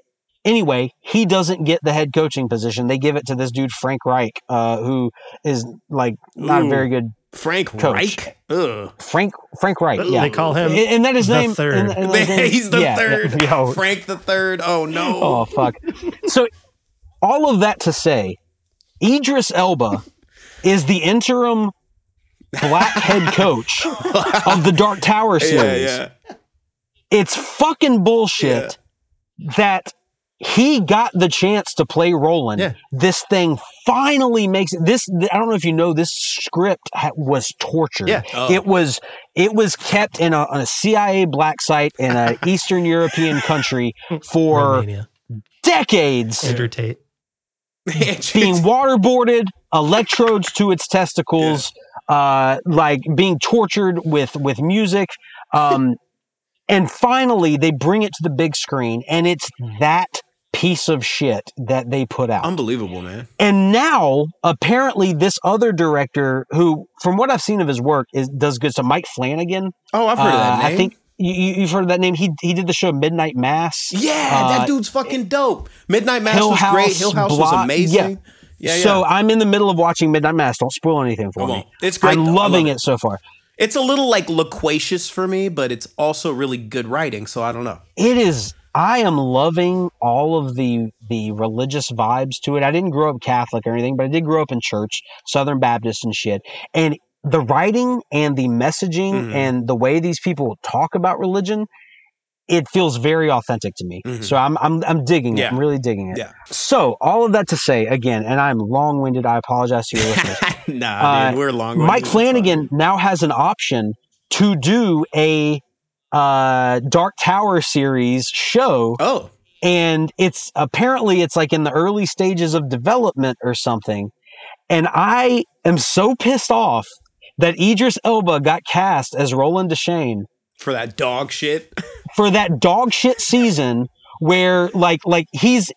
anyway, he doesn't get the head coaching position. They give it to this dude Frank Reich, uh, who is like not a very good Frank Coach. Reich. Ugh. Frank Frank Reich. Yeah, They call him And- and that his the name. third. and- and that name- He's the yeah, third. yeah, yo, Frank the third. Oh no. Oh fuck. So all of that to say, Idris Elba is the interim black head coach of the Dark Tower yeah, series. yeah. It's fucking bullshit that he got the chance to play Roland. Yeah. This thing finally makes it. This I don't know if you know this script ha- was tortured. Yeah. Oh. It was it was kept in a, on a CIA black site in an Eastern European country for Romania. decades Andrew Tate. being waterboarded, electrodes to its testicles, uh, like being tortured with with music, um, and finally they bring it to the big screen, and it's that piece of shit that they put out. Unbelievable, man. and now apparently this other director, who from what I've seen of his work, is does good. So Mike Flanagan, Oh, I've heard of that uh, name. I think. You, you've heard of that name? He he did the show Midnight Mass. Yeah, Uh, that dude's fucking dope. Midnight Mass Hill was great. Hill House was amazing. Yeah, yeah. So I'm in the middle of watching Midnight Mass. Don't spoil anything for me. It's great. I'm though. Loving love it so far. It's a little like loquacious for me, but it's also really good writing. So I don't know. It is. I am loving all of the the religious vibes to it. I didn't grow up Catholic or anything, but I did grow up in church, Southern Baptist and shit. And the writing and the messaging Mhm. and the way these people talk about religion, it feels very authentic to me. Mhm. So I'm I'm I'm digging it. I'm really digging it. Yeah. So all of that to say again, and I'm long winded. I apologize to your listeners. nah, Uh, dude, we're long. Mike Flanagan now has an option to do a uh, Dark Tower series show, Oh, and it's apparently it's like in the early stages of development or something. And I am so pissed off that Idris Elba got cast as Roland Deschain for that dog shit. for that dog shit season where like like he's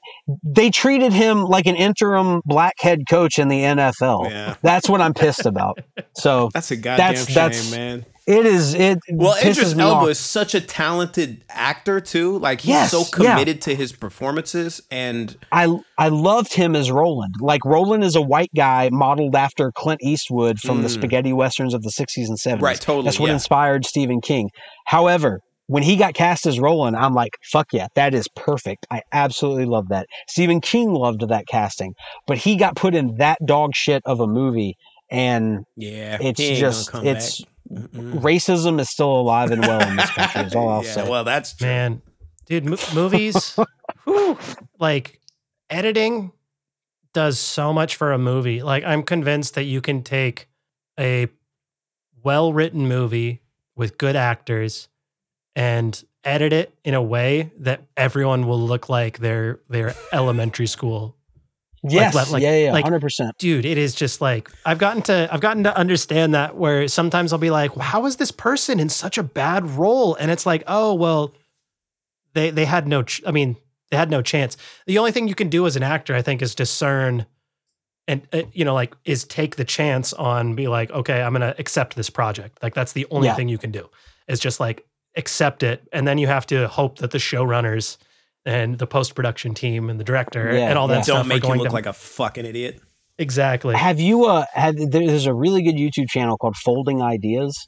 they treated him like an interim black head coach in the NFL. Yeah. That's what I'm pissed about. So That's a goddamn That's- shame, that's- man. It is it Well, Idris Elba off. is such a talented actor too. Like he's Yes, so yeah. committed to his performances, and I I loved him as Roland. Like Roland is a white guy modeled after Clint Eastwood from the Mm. spaghetti westerns of the 60s and 70s. right, totally. That's what yeah. inspired Stephen King. However, when he got cast as Roland, I'm like, fuck yeah, that is perfect. I absolutely love that. Stephen King loved that casting, but he got put in that dog shit of a movie, and yeah, it's he ain't gonna just it's back. Mm-mm. racism is still alive and well in this country. Is all I'll yeah, say. well, that's true. Man, dude, mo- movies, whew, like editing does so much for a movie. Like, I'm convinced that you can take a well written movie with good actors and edit it in a way that everyone will look like they're they're elementary school. Yes, like- yeah, yeah, like- hundred percent. Dude, it is just like I've gotten to I've gotten to understand that where sometimes I'll be like, how is this person in such a bad role? And it's like, oh well, they they had no ch- I mean, they had no chance. The only thing you can do as an actor, I think, is discern and uh, you know like is take the chance on be like okay i'm gonna accept this project like that's the only Yeah. thing you can do is just like accept it and then you have to hope that the showrunners and the post-production team and the director Yeah, and all that yeah. stuff Don't make are you look to like a fucking idiot. exactly Have you uh had there's a really good YouTube channel called Folding Ideas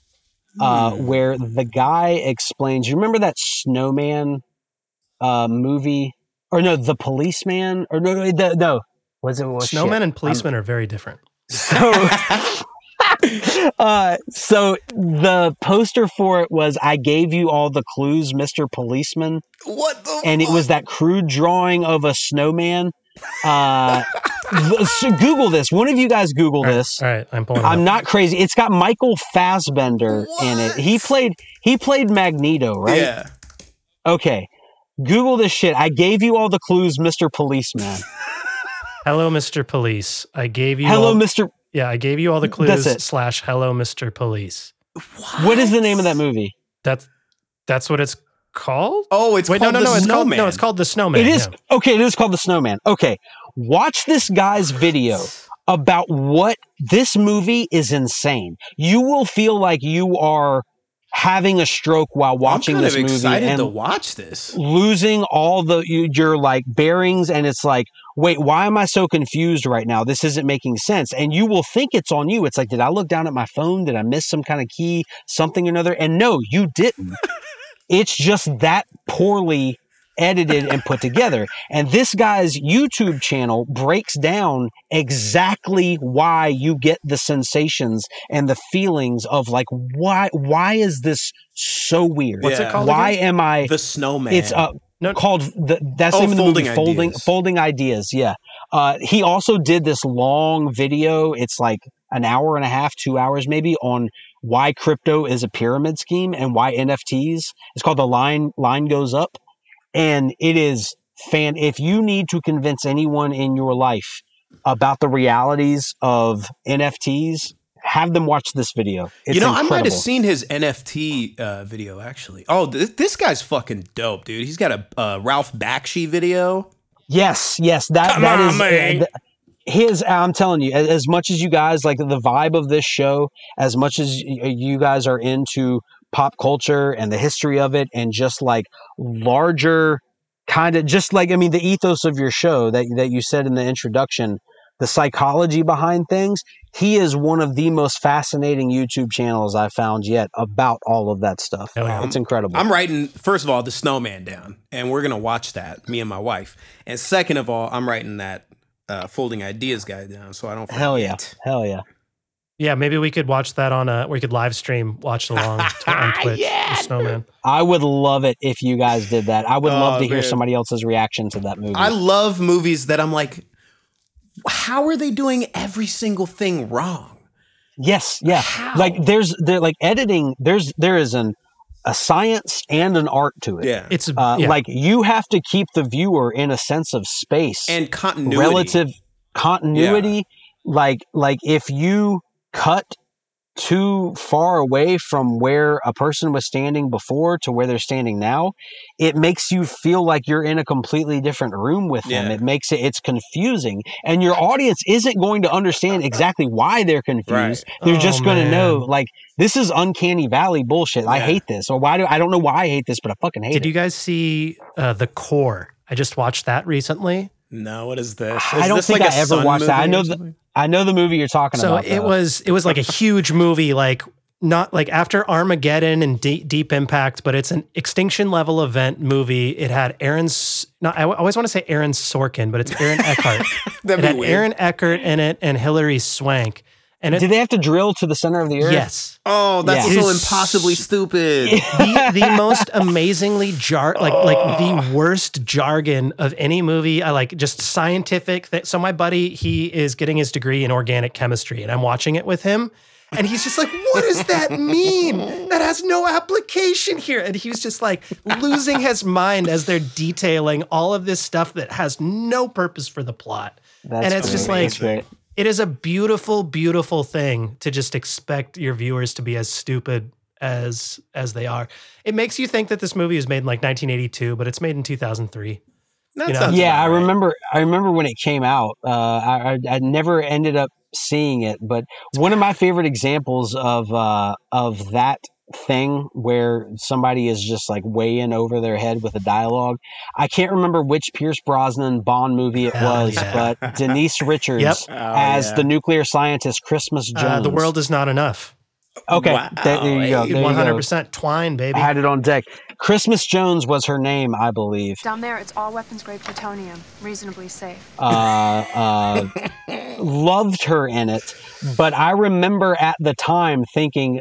uh Hmm. where the guy explains you remember that snowman uh movie or no the policeman or no no the, no was it was snowmen and policemen are very different so uh so the poster for it was I gave you all the clues Mr. Policeman What the? and it was that crude drawing of a snowman uh so Google this one of you guys Google all right, this all right i'm pulling I'm up. not crazy. It's got Michael Fassbender in it. He played he played Magneto, right? Yeah. Okay. Google this shit. I gave you all the clues, Mr. Policeman. hello mr police i gave you Hello, all, Mr. yeah i gave you all the That's clues it. slash hello mr police What is the name of that movie? that's that's what it's called Oh, it's wait no called no the no it's called no it's called the snowman It is yeah. okay, it is called The Snowman. Okay. Watch this guy's video about what this movie is insane. You will feel like you are having a stroke while watching I'm kind this of movie excited and to watch this. losing all the your like bearings and it's like wait why am i so confused right now? This isn't making sense. And you will think it's on you. It's like did i look down at my phone? Did i miss some kind of key something or another? And no you didn't. It's just that poorly edited and put together. And this guy's youtube channel breaks down exactly why you get the sensations and the feelings of like why why is this so weird? What's it called why again? am i The Snowman. it's uh, No- called the that's the Oh, name of the movie Folding folding Ideas. folding ideas yeah. Uh he also did this long video. It's like an hour and a half two hours maybe on why crypto is a pyramid scheme and why nfts it's called the line line goes up and it is fan if you need to convince anyone in your life about the realities of nfts have them watch this video it's you know, I might have seen his NFT uh, video actually. Oh, th- this guy's fucking dope, dude. He's got a uh, Ralph Bakshi video. Yes, yes, that Come that on, is uh, man. th- his. I'm telling you, as, as much as you guys like the vibe of this show, as much as y- you guys are into pop culture and the history of it, and just like larger kind of just like I mean the ethos of your show that that you said in the introduction, the psychology behind things. He is one of the most fascinating YouTube channels I found yet about all of that stuff. Hell yeah. It's incredible. I'm writing first of all the Snowman down, and we're gonna watch that, me and my wife. And second of all, I'm writing that uh, folding ideas guy down, so I don't. Forget. Hell yeah, hell yeah. Yeah, maybe we could watch that on a. We could live stream, watch along to, on Twitch. Yeah, Snowman. I would love it if you guys did that. I would Oh, love to hear somebody else's reaction to that movie. I love movies that I'm like, how are they doing every single thing wrong? yes, yeah. How? Like there's there like editing. There's there is an a science and an art to it. Yeah, It's Uh, yeah. Like you have to keep the viewer in a sense of space and continuity. relative continuity. Like like if you cut too far away from where a person was standing before to where they're standing now, it makes you feel like you're in a completely different room with them. Yeah. It makes it it's confusing, and your audience isn't going to understand exactly why they're confused. They're Oh, just going to man. know like this is uncanny valley bullshit. I hate this, or why do I don't know why I hate this, but I fucking hate Did it. Did you guys see uh, the Core? I just watched that recently. No, what is this? I don't this think like I a ever watched that. I know the- I know the movie you're talking so about. it though. was it was like a huge movie like not like after armageddon and D- deep impact but it's an extinction level event movie it had aaron's no i always want to say aaron sorkin but it's aaron eckhart it That'd be had weird. aaron eckhart in it and hilary swank and it Did they have to drill to the center of the earth? yes Oh, that's Yeah. so impossibly stupid. the, the most amazingly jar like like the oh. worst jargon of any movie. I like just scientific. Th- so my buddy, he is getting his degree in organic chemistry, and I'm watching it with him, And he's just like, what does that mean? That has no application here. And he was just like losing his mind as they're detailing all of this stuff that has no purpose for the plot. That's and it's great. just like That's great. It is a beautiful, beautiful thing to just expect your viewers to be as stupid as as they are. It makes you think that this movie was made in like 1982, but it's made in 2003. That You know? sounds yeah, I right. remember. I remember when it came out. Uh, I, I I never ended up seeing it, but one of my favorite examples of uh, of that thing where somebody is just like way in over their head with a dialogue. I can't remember which Pierce Brosnan Bond movie it Hell was, yeah. but Denise Richards Yep. Oh, as yeah. the nuclear scientist Christmas Jones. Uh, the world is not enough. Okay, Wow, there, there you go. There you go. 100% twine, baby. I had it on deck. Christmas Jones was her name, I believe. Down there, it's all weapons grade plutonium, reasonably safe. uh, uh, loved her in it, but I remember at the time thinking,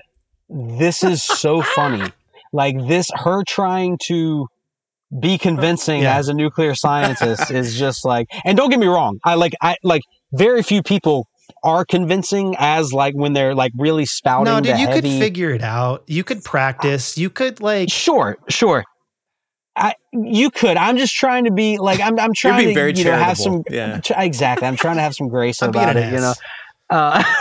"This is so funny." Like this, her trying to be convincing Yeah. as a nuclear scientist is just like. And don't get me wrong, I like I like very few people are convincing as like when they're like really spouting. no, dude, the you could figure it out. You could practice. You could like Sure, sure. I, you could. I'm just trying to be like I'm. I'm trying being to very you know have some yeah. tr- exactly. I'm trying to have some grace about an it. You know, uh,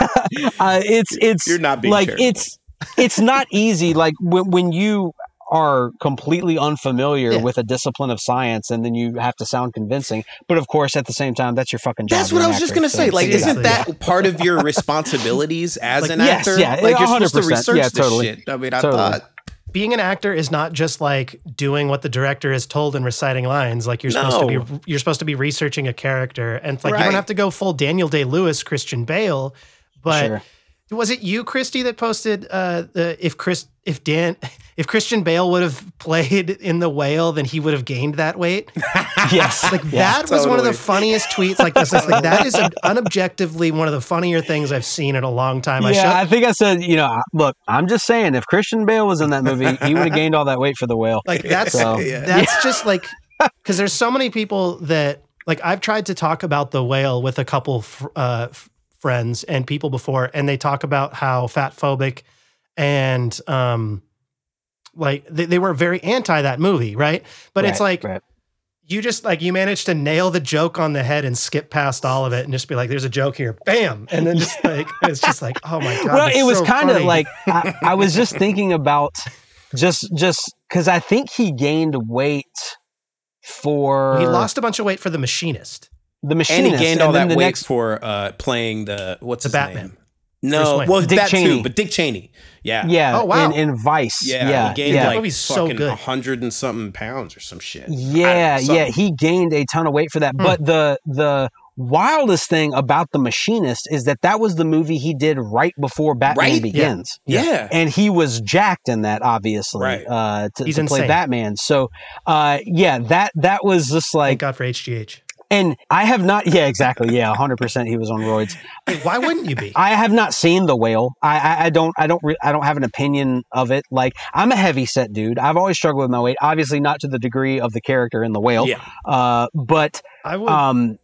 uh, it's it's You're not being like charitable. it's it's not easy. Like when when you are completely unfamiliar Yeah. with a discipline of science, and then you have to sound convincing. But of course, at the same time, that's your fucking job. That's what I an was just gonna so say. Like, Seriously, isn't that part of your responsibilities as Like, an yes, actor? yeah, like you're supposed to 100%. research Yeah, this totally. shit. I mean, I Totally. thought being an actor is not just like doing what the director is told and reciting lines. Like you're supposed to be you're supposed to be researching a character, and it's like you don't have to go full Daniel Day Lewis, Christian Bale. But Sure. Was it you, Kristi, that posted uh, the if Chris if Dan if Christian Bale would have played in the whale, then he would have gained that weight. yes, Like yeah. that was one of the funniest tweets. Like this, like that is an, unobjectively one of the funnier things I've seen in a long time. I yeah, showed, I think I said, you know, look, I'm just saying, if Christian Bale was in that movie, he would have gained all that weight for the whale. like that's So- Yeah. that's just like because there's so many people that like I've tried to talk about the whale with a couple uh, f- friends and people before, and they talk about how fat phobic and um like they, they were very anti that movie, right? But it's like right. you just like you managed to nail the joke on the head and skip past all of it and just be like, "There's a joke here, bam!" And then just like it's just like, oh my god. well, it was so kind of like I, I was just thinking about just just because I think he gained weight for he lost a bunch of weight for the machinist. The and machinist, he gained all then that the weight next for uh, playing the what's The his Batman. name? No, well, Dick that Cheney. too, but Dick Cheney. Yeah, yeah, Oh, wow. in, in Vice, yeah, yeah, he gained yeah. like movie's so good. a hundred and something pounds or some shit. Yeah, know, yeah, he gained a ton of weight for that. Hmm. But the the wildest thing about the machinist is that that was the movie he did right before Batman Right? Yeah. Begins. yeah, And he was jacked in that, obviously, Right. uh, to, He's to play. Batman. So, uh, yeah, that that was just like Thank like, God for HGH. And I have not, yeah, exactly, yeah, hundred percent, he was on roids. Why wouldn't you be? I have not seen the whale. I I, I don't I don't re- I don't have an opinion of it. Like I'm a heavy set dude. I've always struggled with my weight. Obviously, not to the degree of the character in the whale. yeah. Uh, but I would. um,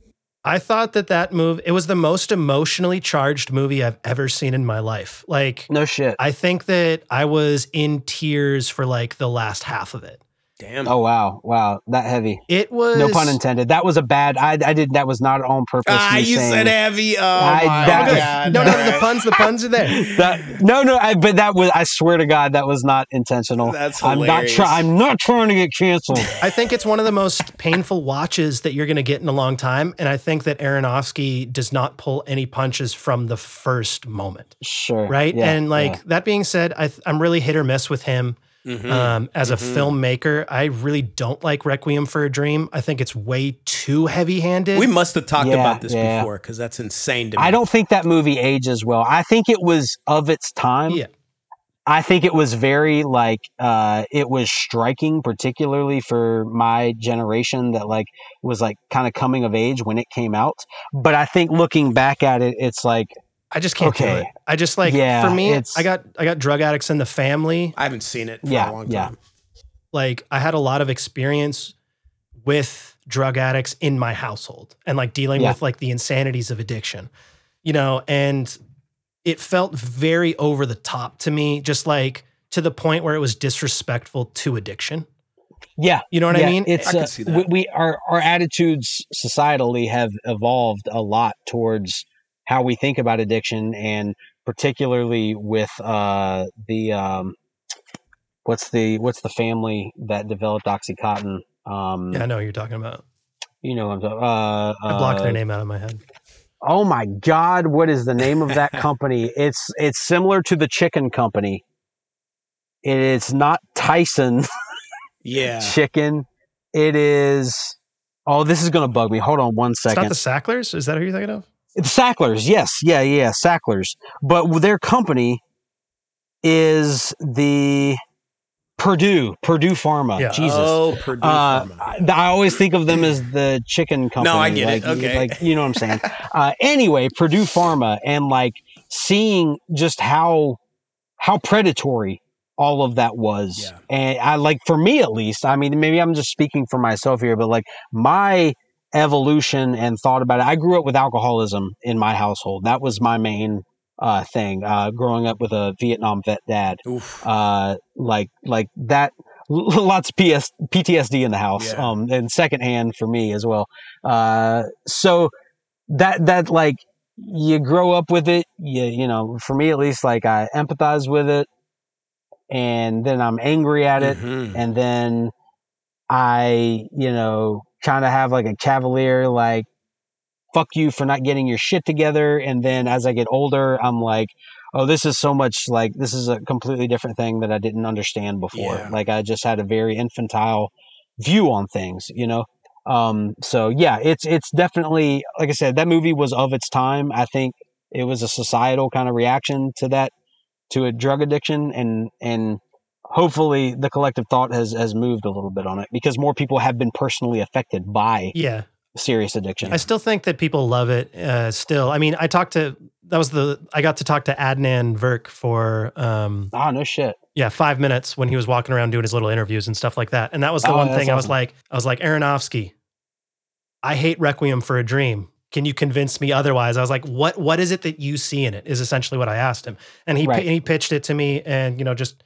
I thought that that move. It was the most emotionally charged movie I've ever seen in my life. Like, no shit. I think that I was in tears for like the last half of it. Damn. Oh wow, wow, that heavy. It was No pun intended. That was a bad. I, I did. That was not on purpose. ah, you saying- said heavy. Oh I- my that- god. No, no, the puns, the puns are there. that. No, no. I, but that was. I swear to God, that was not intentional. That's I'm not trying. I'm not trying to get canceled. I think it's one of the most painful watches that you're going to get in a long time, and I think that Aronofsky does not pull any punches from the first moment, Sure. right? Yeah, and like yeah. that being said, I, I'm really hit or miss with him. Mhm. Um, as a Mhm. filmmaker, I really don't like Requiem for a Dream. I think it's way too heavy-handed. we must have talked Yeah, about this yeah. before because that's insane to me. I don't think that movie ages well. I think it was of its time. Yeah. I think it was very like uh it was striking particularly for my generation that like was like kind of coming of age when it came out. But I think looking back at it it's like I just can't do Okay. it. I just like Yeah, for me, it's- I got I got drug addicts in the family. I haven't seen it for Yeah, a long yeah. time. Like I had a lot of experience with drug addicts in my household and like dealing Yeah. with like the insanities of addiction. You know, and it felt very over the top to me, just like to the point where it was disrespectful to addiction. Yeah, You know what yeah, I mean? It's I can uh, see we, we our our attitudes societally have evolved a lot towards how we think about addiction, and particularly with uh, the um, what's the what's the family that developed OxyContin? Um, yeah, I know what you're talking about. you know, what I'm talking- uh, I blocked uh, their name out of my head. Oh my God! What is the name of that company? It's it's similar to the chicken company. It's not Tyson Yeah. Chicken. It is. Oh, this is gonna bug me. Hold on one second It's second. not the Sacklers. Is that who you're thinking of? It's Sacklers, yes, yeah, yeah, Sacklers. But their company is the Purdue, Purdue Pharma. Yeah. Jesus. Oh, Purdue Uh, Pharma. I I always think of them as the chicken company. No, I get it. like, Okay. Like, you know what I'm saying? uh, anyway, Purdue Pharma and like seeing just how, how predatory all of that was. Yeah. And I like, for me at least, I mean, maybe I'm just speaking for myself here, but like my evolution and thought about it, I grew up with alcoholism in my household. That was my main uh, thing, uh, growing up with a Vietnam vet dad uh like like that lots of PS, PTSD in the house Yeah. um and secondhand for me as well uh so that that like you grow up with it you you know for me at least like I empathize with it and then I'm angry at it Mhm. and then I, you know, kind of have like a cavalier, like, fuck you for not getting your shit together. And then as I get older, I'm like, oh, this is so much like, this is a completely different thing that I didn't understand before. Yeah. Like, I just had a very infantile view on things, you know? Um, so yeah, it's, it's definitely, like I said, that movie was of its time. I think it was a societal kind of reaction to that, to a drug addiction and, and, hopefully the collective thought has has moved a little bit on it because more people have been personally affected by Yeah. serious addiction. I still think that people love it. Uh, still, I mean, I talked to that was the I got to talk to Adnan Verk for um, Ah, no shit. yeah five minutes when he was walking around doing his little interviews and stuff like that. And that was the Oh, one thing I was like, I was like Aronofsky. I hate Requiem for a Dream. Can you convince me otherwise? I was like, what What is it that you see in it? Is essentially what I asked him, and he Right. he pitched it to me, and you know just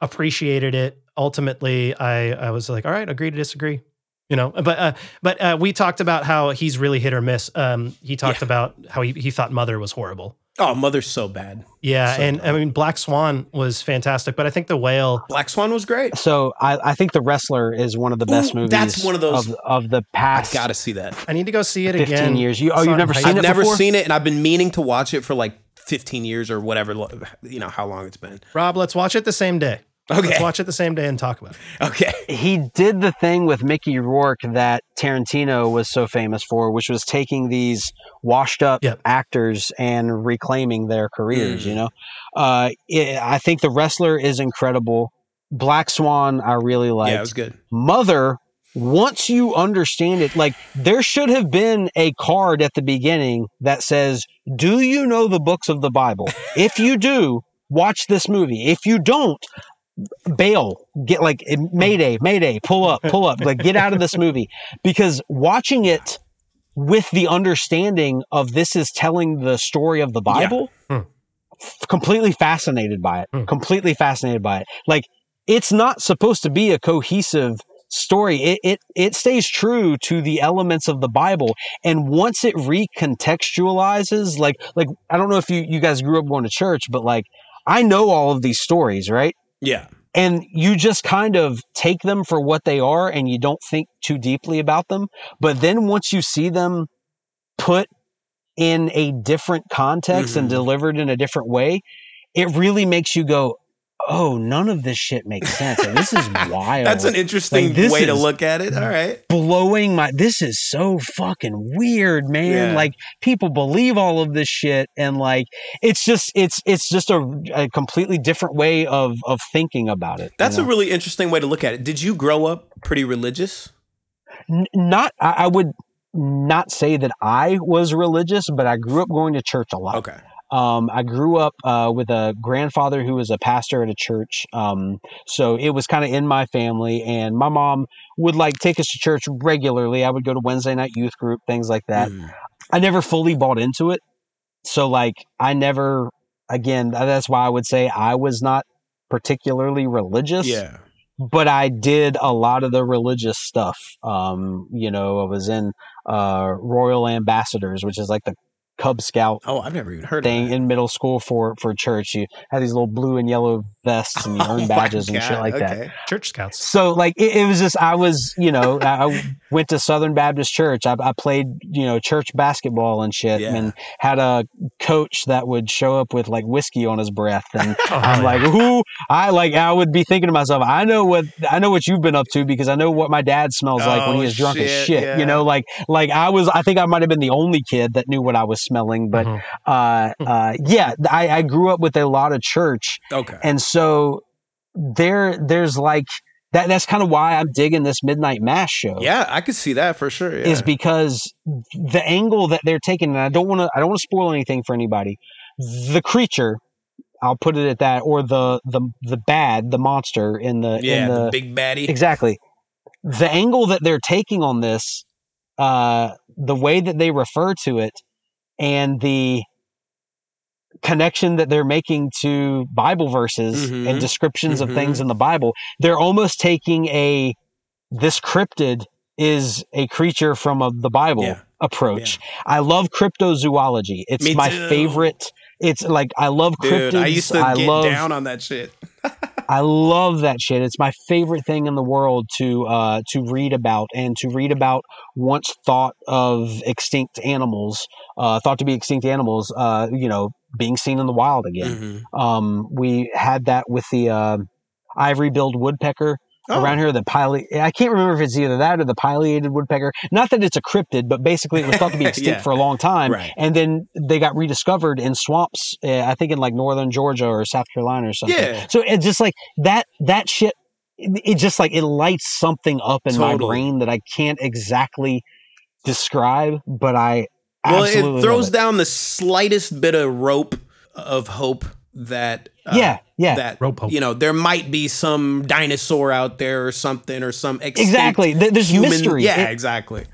appreciated it. Ultimately, I I was like, all right, agree to disagree. You know, but uh, but uh, we talked about how he's really hit or miss. Um, he talked Yeah. about how he, he thought Mother was horrible. Oh, Mother's so bad. Yeah, So and I mean Black Swan was fantastic, but I think the whale. Black Swan was great. So I, I think The Wrestler is one of the best Ooh, movies. that's one of those- of, of the I past gotta see that. I need to go see it 15 again. years. You- oh, you've never high seen I've it school. never before? seen it, and I've been meaning to watch it for like 15 years or whatever. You know how long it's been. Rob, let's watch it the same day. Okay. Let's watch it the same day and talk about it. Okay. He did the thing with Mickey Rourke that Tarantino was so famous for, which was taking these washed up Yep. actors and reclaiming their careers. Mm. You know, uh, it, I think The Wrestler is incredible. Black Swan, I really like. yeah, it was good. mother once you understand it like there should have been a card at the beginning that says do you know the books of the bible if you do watch this movie if you don't bail get like mayday mayday pull up pull up like get out of this movie. Because watching it with the understanding of this is telling the story of the bible Hmm. f- completely fascinated by it Hmm. completely fascinated by it. Like it's not supposed to be a cohesive story. It, it it stays true to the elements of the bible. And once it recontextualizes like like i don't know if you you guys grew up going to church but like i know all of these stories right Yeah. and you just kind of take them for what they are and you don't think too deeply about them but then once you see them put in a different context and Mhm. delivered in a different way it really makes you go oh none of this shit makes sense and this is wild That's an interesting Like, way to look at it. All right. blowing my this is so fucking weird man Yeah. like people believe all of this shit and like it's just it's it's just a, a completely different way of of thinking about it you That's a really interesting way to look at it. Did you grow up pretty religious? N- not I, I would not say that i was religious but i grew up going to church a lot Okay. Um, I grew up uh, with a grandfather who was a pastor at a church. Um, so it was kind of in my family, and my mom would like take us to church regularly. I would go to Wednesday night youth group, things like that. Mm. I never fully bought into it. So like I never again, that's why I would say I was not particularly religious. Yeah. But I did a lot of the religious stuff. Um, you know, I was in uh, Royal Ambassadors, which is like the Cub Scout Oh, I've never even heard thing of that. in middle school for for church. You had these little blue and yellow vests and you Oh badges and shit God, like that. Church Scouts. So like it, it was just I was you know I I went to Southern Baptist Church. I, I played you know church basketball and shit, Yeah. and had a coach that would show up with like whiskey on his breath, and Oh, I'm hell like, who? I like I would be thinking to myself, I know what I know what you've been up to because I know what my dad smells like when Oh, he is drunk as shit, shit. yeah. You know, like like I was. I think I might have been the only kid that knew what I was smelling, but Mhm. uh, uh, yeah, I, I grew up with a lot of church, Okay. and so there there's like that. That's kind of why I'm digging this midnight mass show Yeah, I could see that for sure. Yeah. is because the angle that they're taking, and I don't want to, I don't want to spoil anything for anybody. The creature, I'll put it at that, or the the the bad, the monster in the yeah, in the, the, big baddie. exactly the angle that they're taking on this, uh, the way that they refer to it, and the connection that they're making to Bible verses Mhm. and descriptions of Mhm. things in the Bible, they're almost taking a this cryptid is a creature from a, the Bible Yeah. approach. I love cryptozoology. It's Me my too. favorite. It's like I love cryptids. Dude, I used to I get love down on that shit. I love that shit. It's my favorite thing in the world to uh, to read about and to read about once thought of extinct animals, uh, thought to be extinct animals, uh, you know, being seen in the wild again. Mhm. Um, we had that with the uh, ivory-billed woodpecker Oh, around here. The pile, I can't remember if it's either that or the pileated woodpecker. Not that it's a cryptid, but basically it was thought to be extinct Yeah. for a long time, Right. and then they got rediscovered in swamps. Uh, I think in like northern Georgia or South Carolina or something. Yeah. So it's just like that that shit it, it just like it lights something up in my brain that I can't exactly describe, but I Well, absolutely it throws down the slightest bit of rope of hope that uh, yeah, yeah. that Rope hope. you know there might be some dinosaur out there or something or some Exactly. Th- There's human, mystery. Yeah, It- exactly.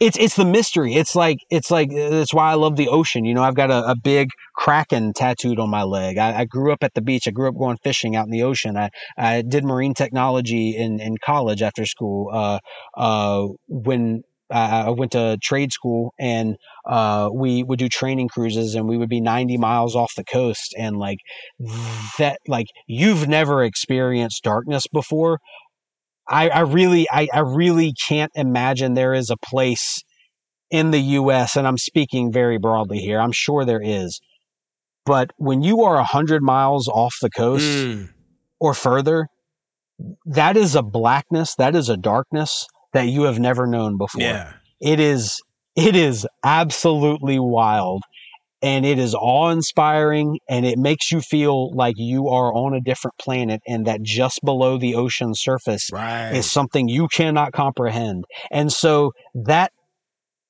it's it's the mystery. It's like it's like that's why I love the ocean. You know, I've got a, a big kraken tattooed on my leg. I, I grew up at the beach. I grew up going fishing out in the ocean. I, I did marine technology in, in college after school. Uh, uh, when I I went to trade school and uh, we would do training cruises and we would be 90 miles off the coast and like that like you've never experienced darkness before I, I really I, I really can't imagine there is a place in the US and I'm speaking very broadly here. I'm sure there is. But when you are 100 miles off the coast Mm, or further, that is a blackness, that is a darkness that you have never known before. yeah. It is it is absolutely wild and it is awe-inspiring and it makes you feel like you are on a different planet and that just below the ocean surface Right. is something you cannot comprehend. And so that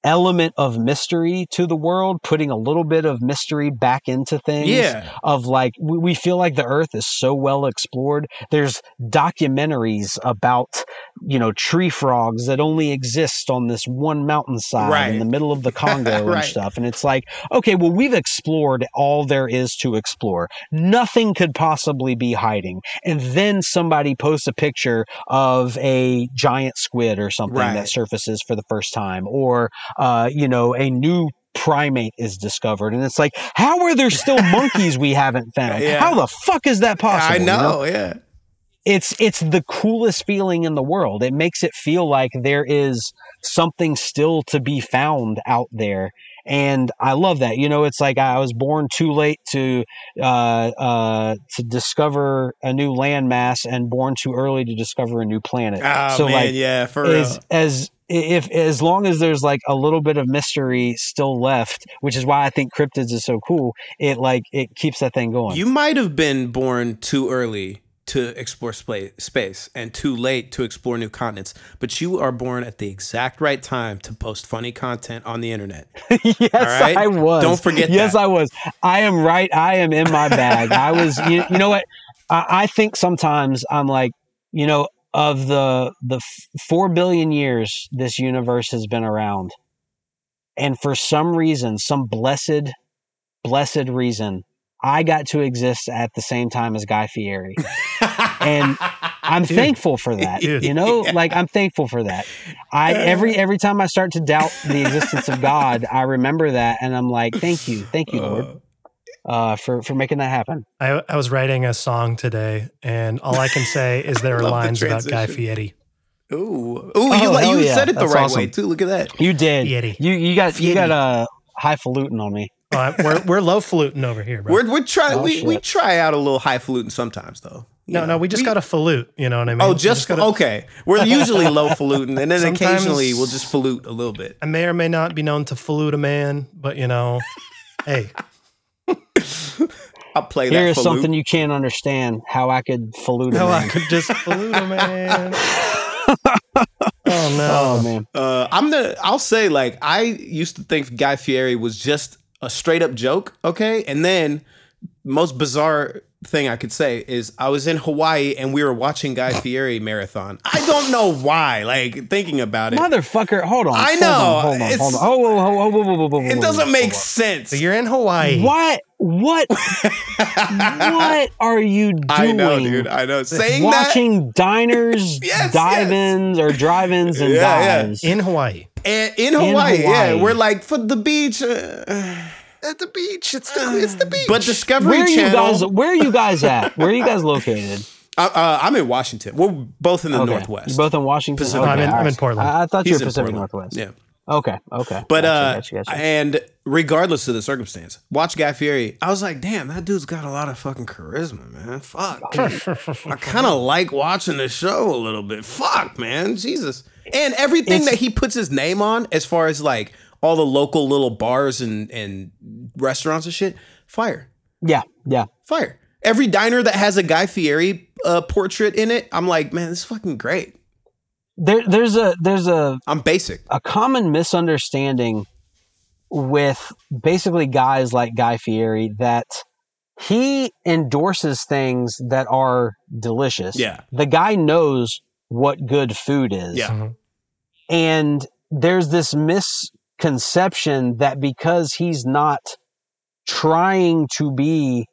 element of mystery to the world, putting a little bit of mystery back into things. yeah. Of like, we, we feel like the earth is so well explored. There's documentaries about, you know, tree frogs that only exist on this one mountainside Right. in the middle of the Congo and stuff. And it's like, okay, well, we've explored all there is to explore. Nothing could possibly be hiding. And then somebody posts a picture of a giant squid or something Right. that surfaces for the first time, or uh, you know, a new primate is discovered, and it's like, how are there still monkeys we haven't found? Yeah. How the fuck is that possible? I you know, yeah. it's it's the coolest feeling in the world. It makes it feel like there is something still to be found out there. And I love that. You know, it's like I was born too late to uh, uh, to discover a new landmass, and born too early to discover a new planet. Oh so man, like, yeah, for real. as as if as long as there's like a little bit of mystery still left, which is why I think cryptids is so cool. It like it keeps that thing going. You might have been born too early to explore spa- space and too late to explore new continents, but you are born at the exact right time to post funny content on the internet. yes, right? I was. Don't forget Yes, that. I was. I am right. I am in my bag. I was. You, you know what? I, I think sometimes I'm like, you know, of the the f- four billion years this universe has been around, and for some reason, some blessed, blessed reason, I got to exist at the same time as Guy Fieri. and I'm Dude. thankful for that. Dude. You know, Yeah. like I'm thankful for that. I uh. every every time I start to doubt the existence of God, I remember that and I'm like, thank you, thank you, Lord, oh. Uh, for for making that happen. I, I was writing a song today, and all I can say is there are Love the lines about Guy transition. Fieri. Ooh, ooh, Oh, you you yeah. said it the That's right awesome. way too. Look at that. You did. Fieri. You you got you got Fieri. a highfalutin on me. Oh, I- we're we're low falutin over here, bro. We're we're try Oh, we, we try out a little highfalutin sometimes though. No, know, no, we just got a falute. You know what I mean? Oh, We just, okay. We're usually low falutin, and then Sometimes- occasionally we'll just falute a little bit. I may or may not be known to falute a man, but you know, hey, I'll play Here that is falute. something you can't understand. How I could falutin. no, I could just falute a man. Oh no! Oh man. Uh, I'm the. I'll say like I used to think Guy Fieri was just a straight up joke. Okay, and then most bizarre thing I could say is I was in Hawaii and we were watching Guy Fieri marathon. I don't know why. Like thinking about it, motherfucker. hold on. I know. hold know, on, hold on, hold on. Oh, whoa, whoa, whoa, whoa, whoa, whoa, whoa, it doesn't make sense. So you're in Hawaii. What? What? what are you doing? I know, dude. I know. Saying that Watching diners, Yes, dive-ins, or drive-ins and Yeah, yeah. dives. in Hawaii. and in Hawaii, yeah, Hawaii. we're like for the beach. Uh, At the beach. It's the it's the beach. but Discovery Where are you Channel. guys? Where are you guys at? Where are you guys located? uh, uh, I'm in Washington. We're both in the Okay. Northwest. You're both in Washington. Okay, I'm in- I'm in. Portland. I, I thought He's you were in Pacific Portland. Northwest. Yeah. Okay. Okay. But Gotcha, uh, gotcha, gotcha. and regardless of the circumstance, watch Guy Fieri. I was like, damn, that dude's got a lot of fucking charisma, man. Fuck. I kind of like watching the show a little bit. Fuck, man, Jesus. And everything It's- that he puts his name on, as far as like all the local little bars and and restaurants and shit, fire, yeah. Yeah. fire. Every diner that has a Guy Fieri uh, portrait in it, I'm like, man, this is fucking great. There, there's a there's a I'm basic. a common misunderstanding with basically guys like Guy Fieri that he endorses things that are delicious. Yeah. The guy knows what good food is. Yeah. Mhm. And there's this misconception that because he's not trying to be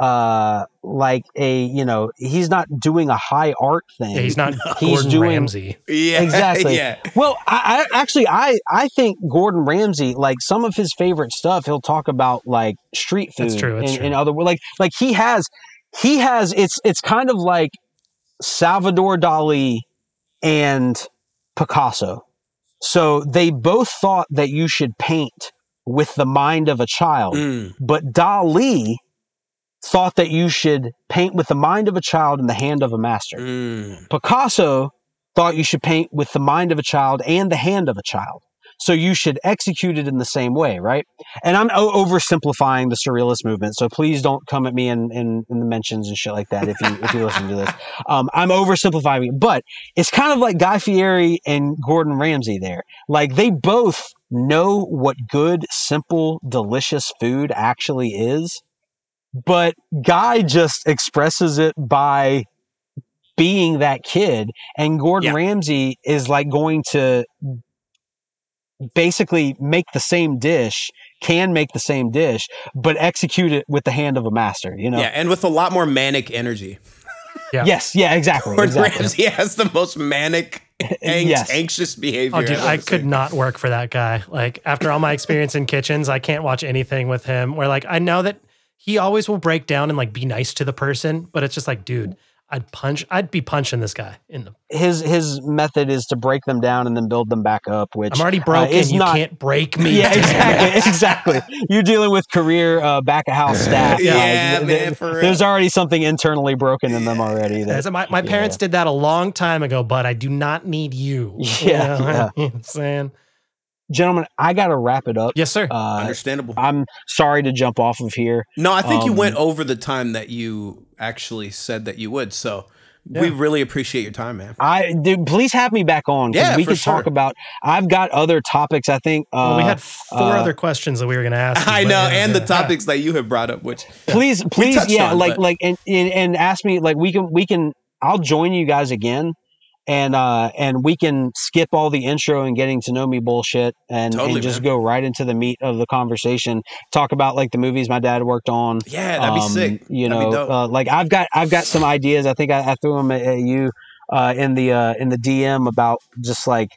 uh like a you know he's not doing a high art thing Yeah, he's not He's Gordon doing- Ramsay. Yeah, Exactly. Yeah. Well, I, I actually I I think Gordon Ramsay like some of his favorite stuff he'll talk about like street food That's true, that's and, true. and other like like he has he has it's it's kind of like Salvador Dali and Picasso. So they both thought that you should paint with the mind of a child, Mm. but Dali thought that you should paint with the mind of a child and the hand of a master. Mm. Picasso thought you should paint with the mind of a child and the hand of a child. So you should execute it in the same way, right? And I'm o- oversimplifying the surrealist movement, so please don't come at me in, in, in the mentions and shit like that if you if you listen to this. Um, I'm oversimplifying it, but it's kind of like Guy Fieri and Gordon Ramsay there. Like they both know what good, simple, delicious food actually is, but Guy just expresses it by being that kid and Gordon Yeah. Ramsay is like going to basically make the same dish can make the same dish but execute it with the hand of a master you know Yeah, and with a lot more manic energy. Yeah. yes yeah exactly Gordon exactly Ramsay has the most manic, ang- Yes. anxious behavior. Oh, dude, I've I could not work for that guy. Like after all my experience in kitchens, I can't watch anything with him. Where like I know that he always will break down and like be nice to the person, but it's just like, dude, I'd punch, I'd be punching this guy in the. his his method is to break them down and then build them back up which I'm already uh, broken. is you not can't break me. yeah exactly exactly you're dealing with career uh, back of house staff Yeah, Like, man, th- for real. there's already something internally broken in them already that, So my, my Yeah. parents did that a long time ago, but I do not need you. Yeah, You know yeah. what I'm saying? gentlemen i gotta wrap it up Yes, sir. uh, Understandable. i'm sorry to jump off of here no, I think you um, went over the time that you actually said that you would. So we really appreciate your time, man. I dude, please have me back on Yeah, we for could talk about. I've got other topics. I think. Uh, well, we had four uh, other questions that we were going to ask. you, I know, yeah, and yeah. the topics that you have brought up, which please, please, touched yeah, on, like, but- like, and, and and ask me like we can we can. I'll join you guys again. And uh and we can skip all the intro and getting to know me bullshit and, Totally, and just man. go right into the meat of the conversation talk about like the movies my dad worked on Yeah, that'd be Um, sick. you That'd know uh, like i've got i've got some ideas i think i, I threw them at, at you uh in the uh in the dm about just like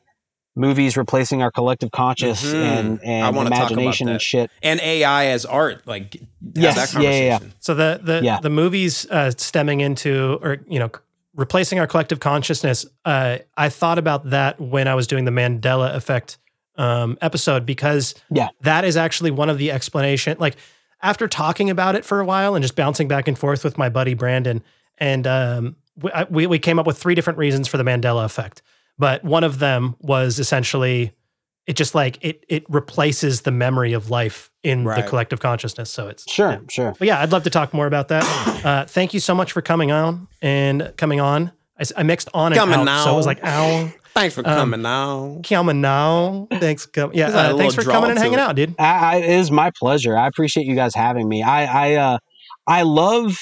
movies replacing our collective conscious Mhm. and I and wanna talk about imagination and shit and AI as art, like have Yes, that yeah, yeah, yeah. So the the Yeah. the movies uh, stemming into or you know replacing our collective consciousness. Uh, I thought about that when I was doing the Mandela effect um, episode because Yeah. that is actually one of the explanation. Like after talking about it for a while and just bouncing back and forth with my buddy Brandon, and um, we, I, we we came up with three different reasons for the Mandela effect. But one of them was essentially it just like it it replaces the memory of life in Right. the collective consciousness. So it's sure yeah. sure But yeah, I'd love to talk more about that. Uh, thank you so much for coming on and coming on. I mixed on and Coming out, so it was like ow, Thanks for Um, coming now. coming now. Thanks, com- yeah. Uh, thanks for coming and hanging it. out, dude. I, I, it is my pleasure. I appreciate you guys having me. I, I, uh, I love,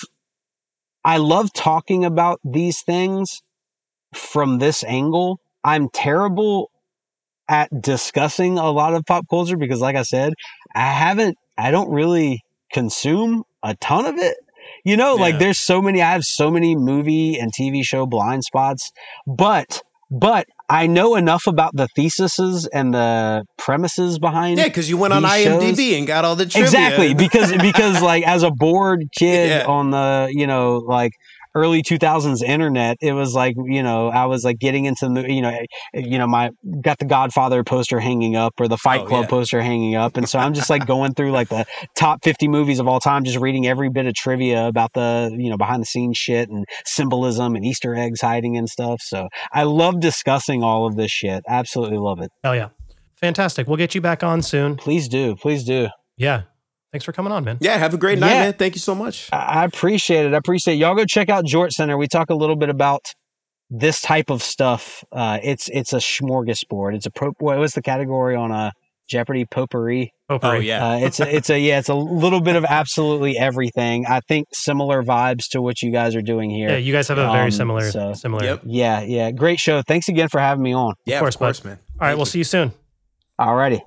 I love talking about these things from this angle. I'm terrible at discussing a lot of pop culture because, like I said, I haven't, I don't really consume a ton of it. You know, like there's so many, I have so many movie and TV show blind spots, but, but I know enough about the theses and the premises behind Yeah, because you went on IMDb shows- and got all the trivia. exactly because because like as a bored kid Yeah. on the you know like early 2000s internet it was like you know i was like getting into the you know eh, eh, you know my got the godfather poster hanging up or the fight Oh, club yeah. poster hanging up. And so i'm just like going through like the top 50 movies of all time just reading every bit of trivia about the you know behind the scenes shit and symbolism and easter eggs hiding and stuff. So i love discussing all of this shit. Absolutely love it. Hell yeah, fantastic. We'll get you back on soon. please do. Please do. Yeah, thanks for coming on, man. Yeah, have a great night, Yeah. man. Thank you so much. I I appreciate it. I appreciate it. y'all. Go check out Jorts Center. We talk a little bit about this type of stuff. Uh, it's it's a smorgasbord. It's a pro. What was the category on a Jeopardy potpourri? Potpourri. Oh yeah. Uh, it's a, it's a yeah. It's a little bit of absolutely everything. I think similar vibes to what you guys are doing here. Yeah, you guys have a very Um, similar so- similar. Yep. yeah, yeah. Great show. Thanks again for having me on. yeah, course, of course, man. All right, Thank we'll you. see you soon. Alrighty.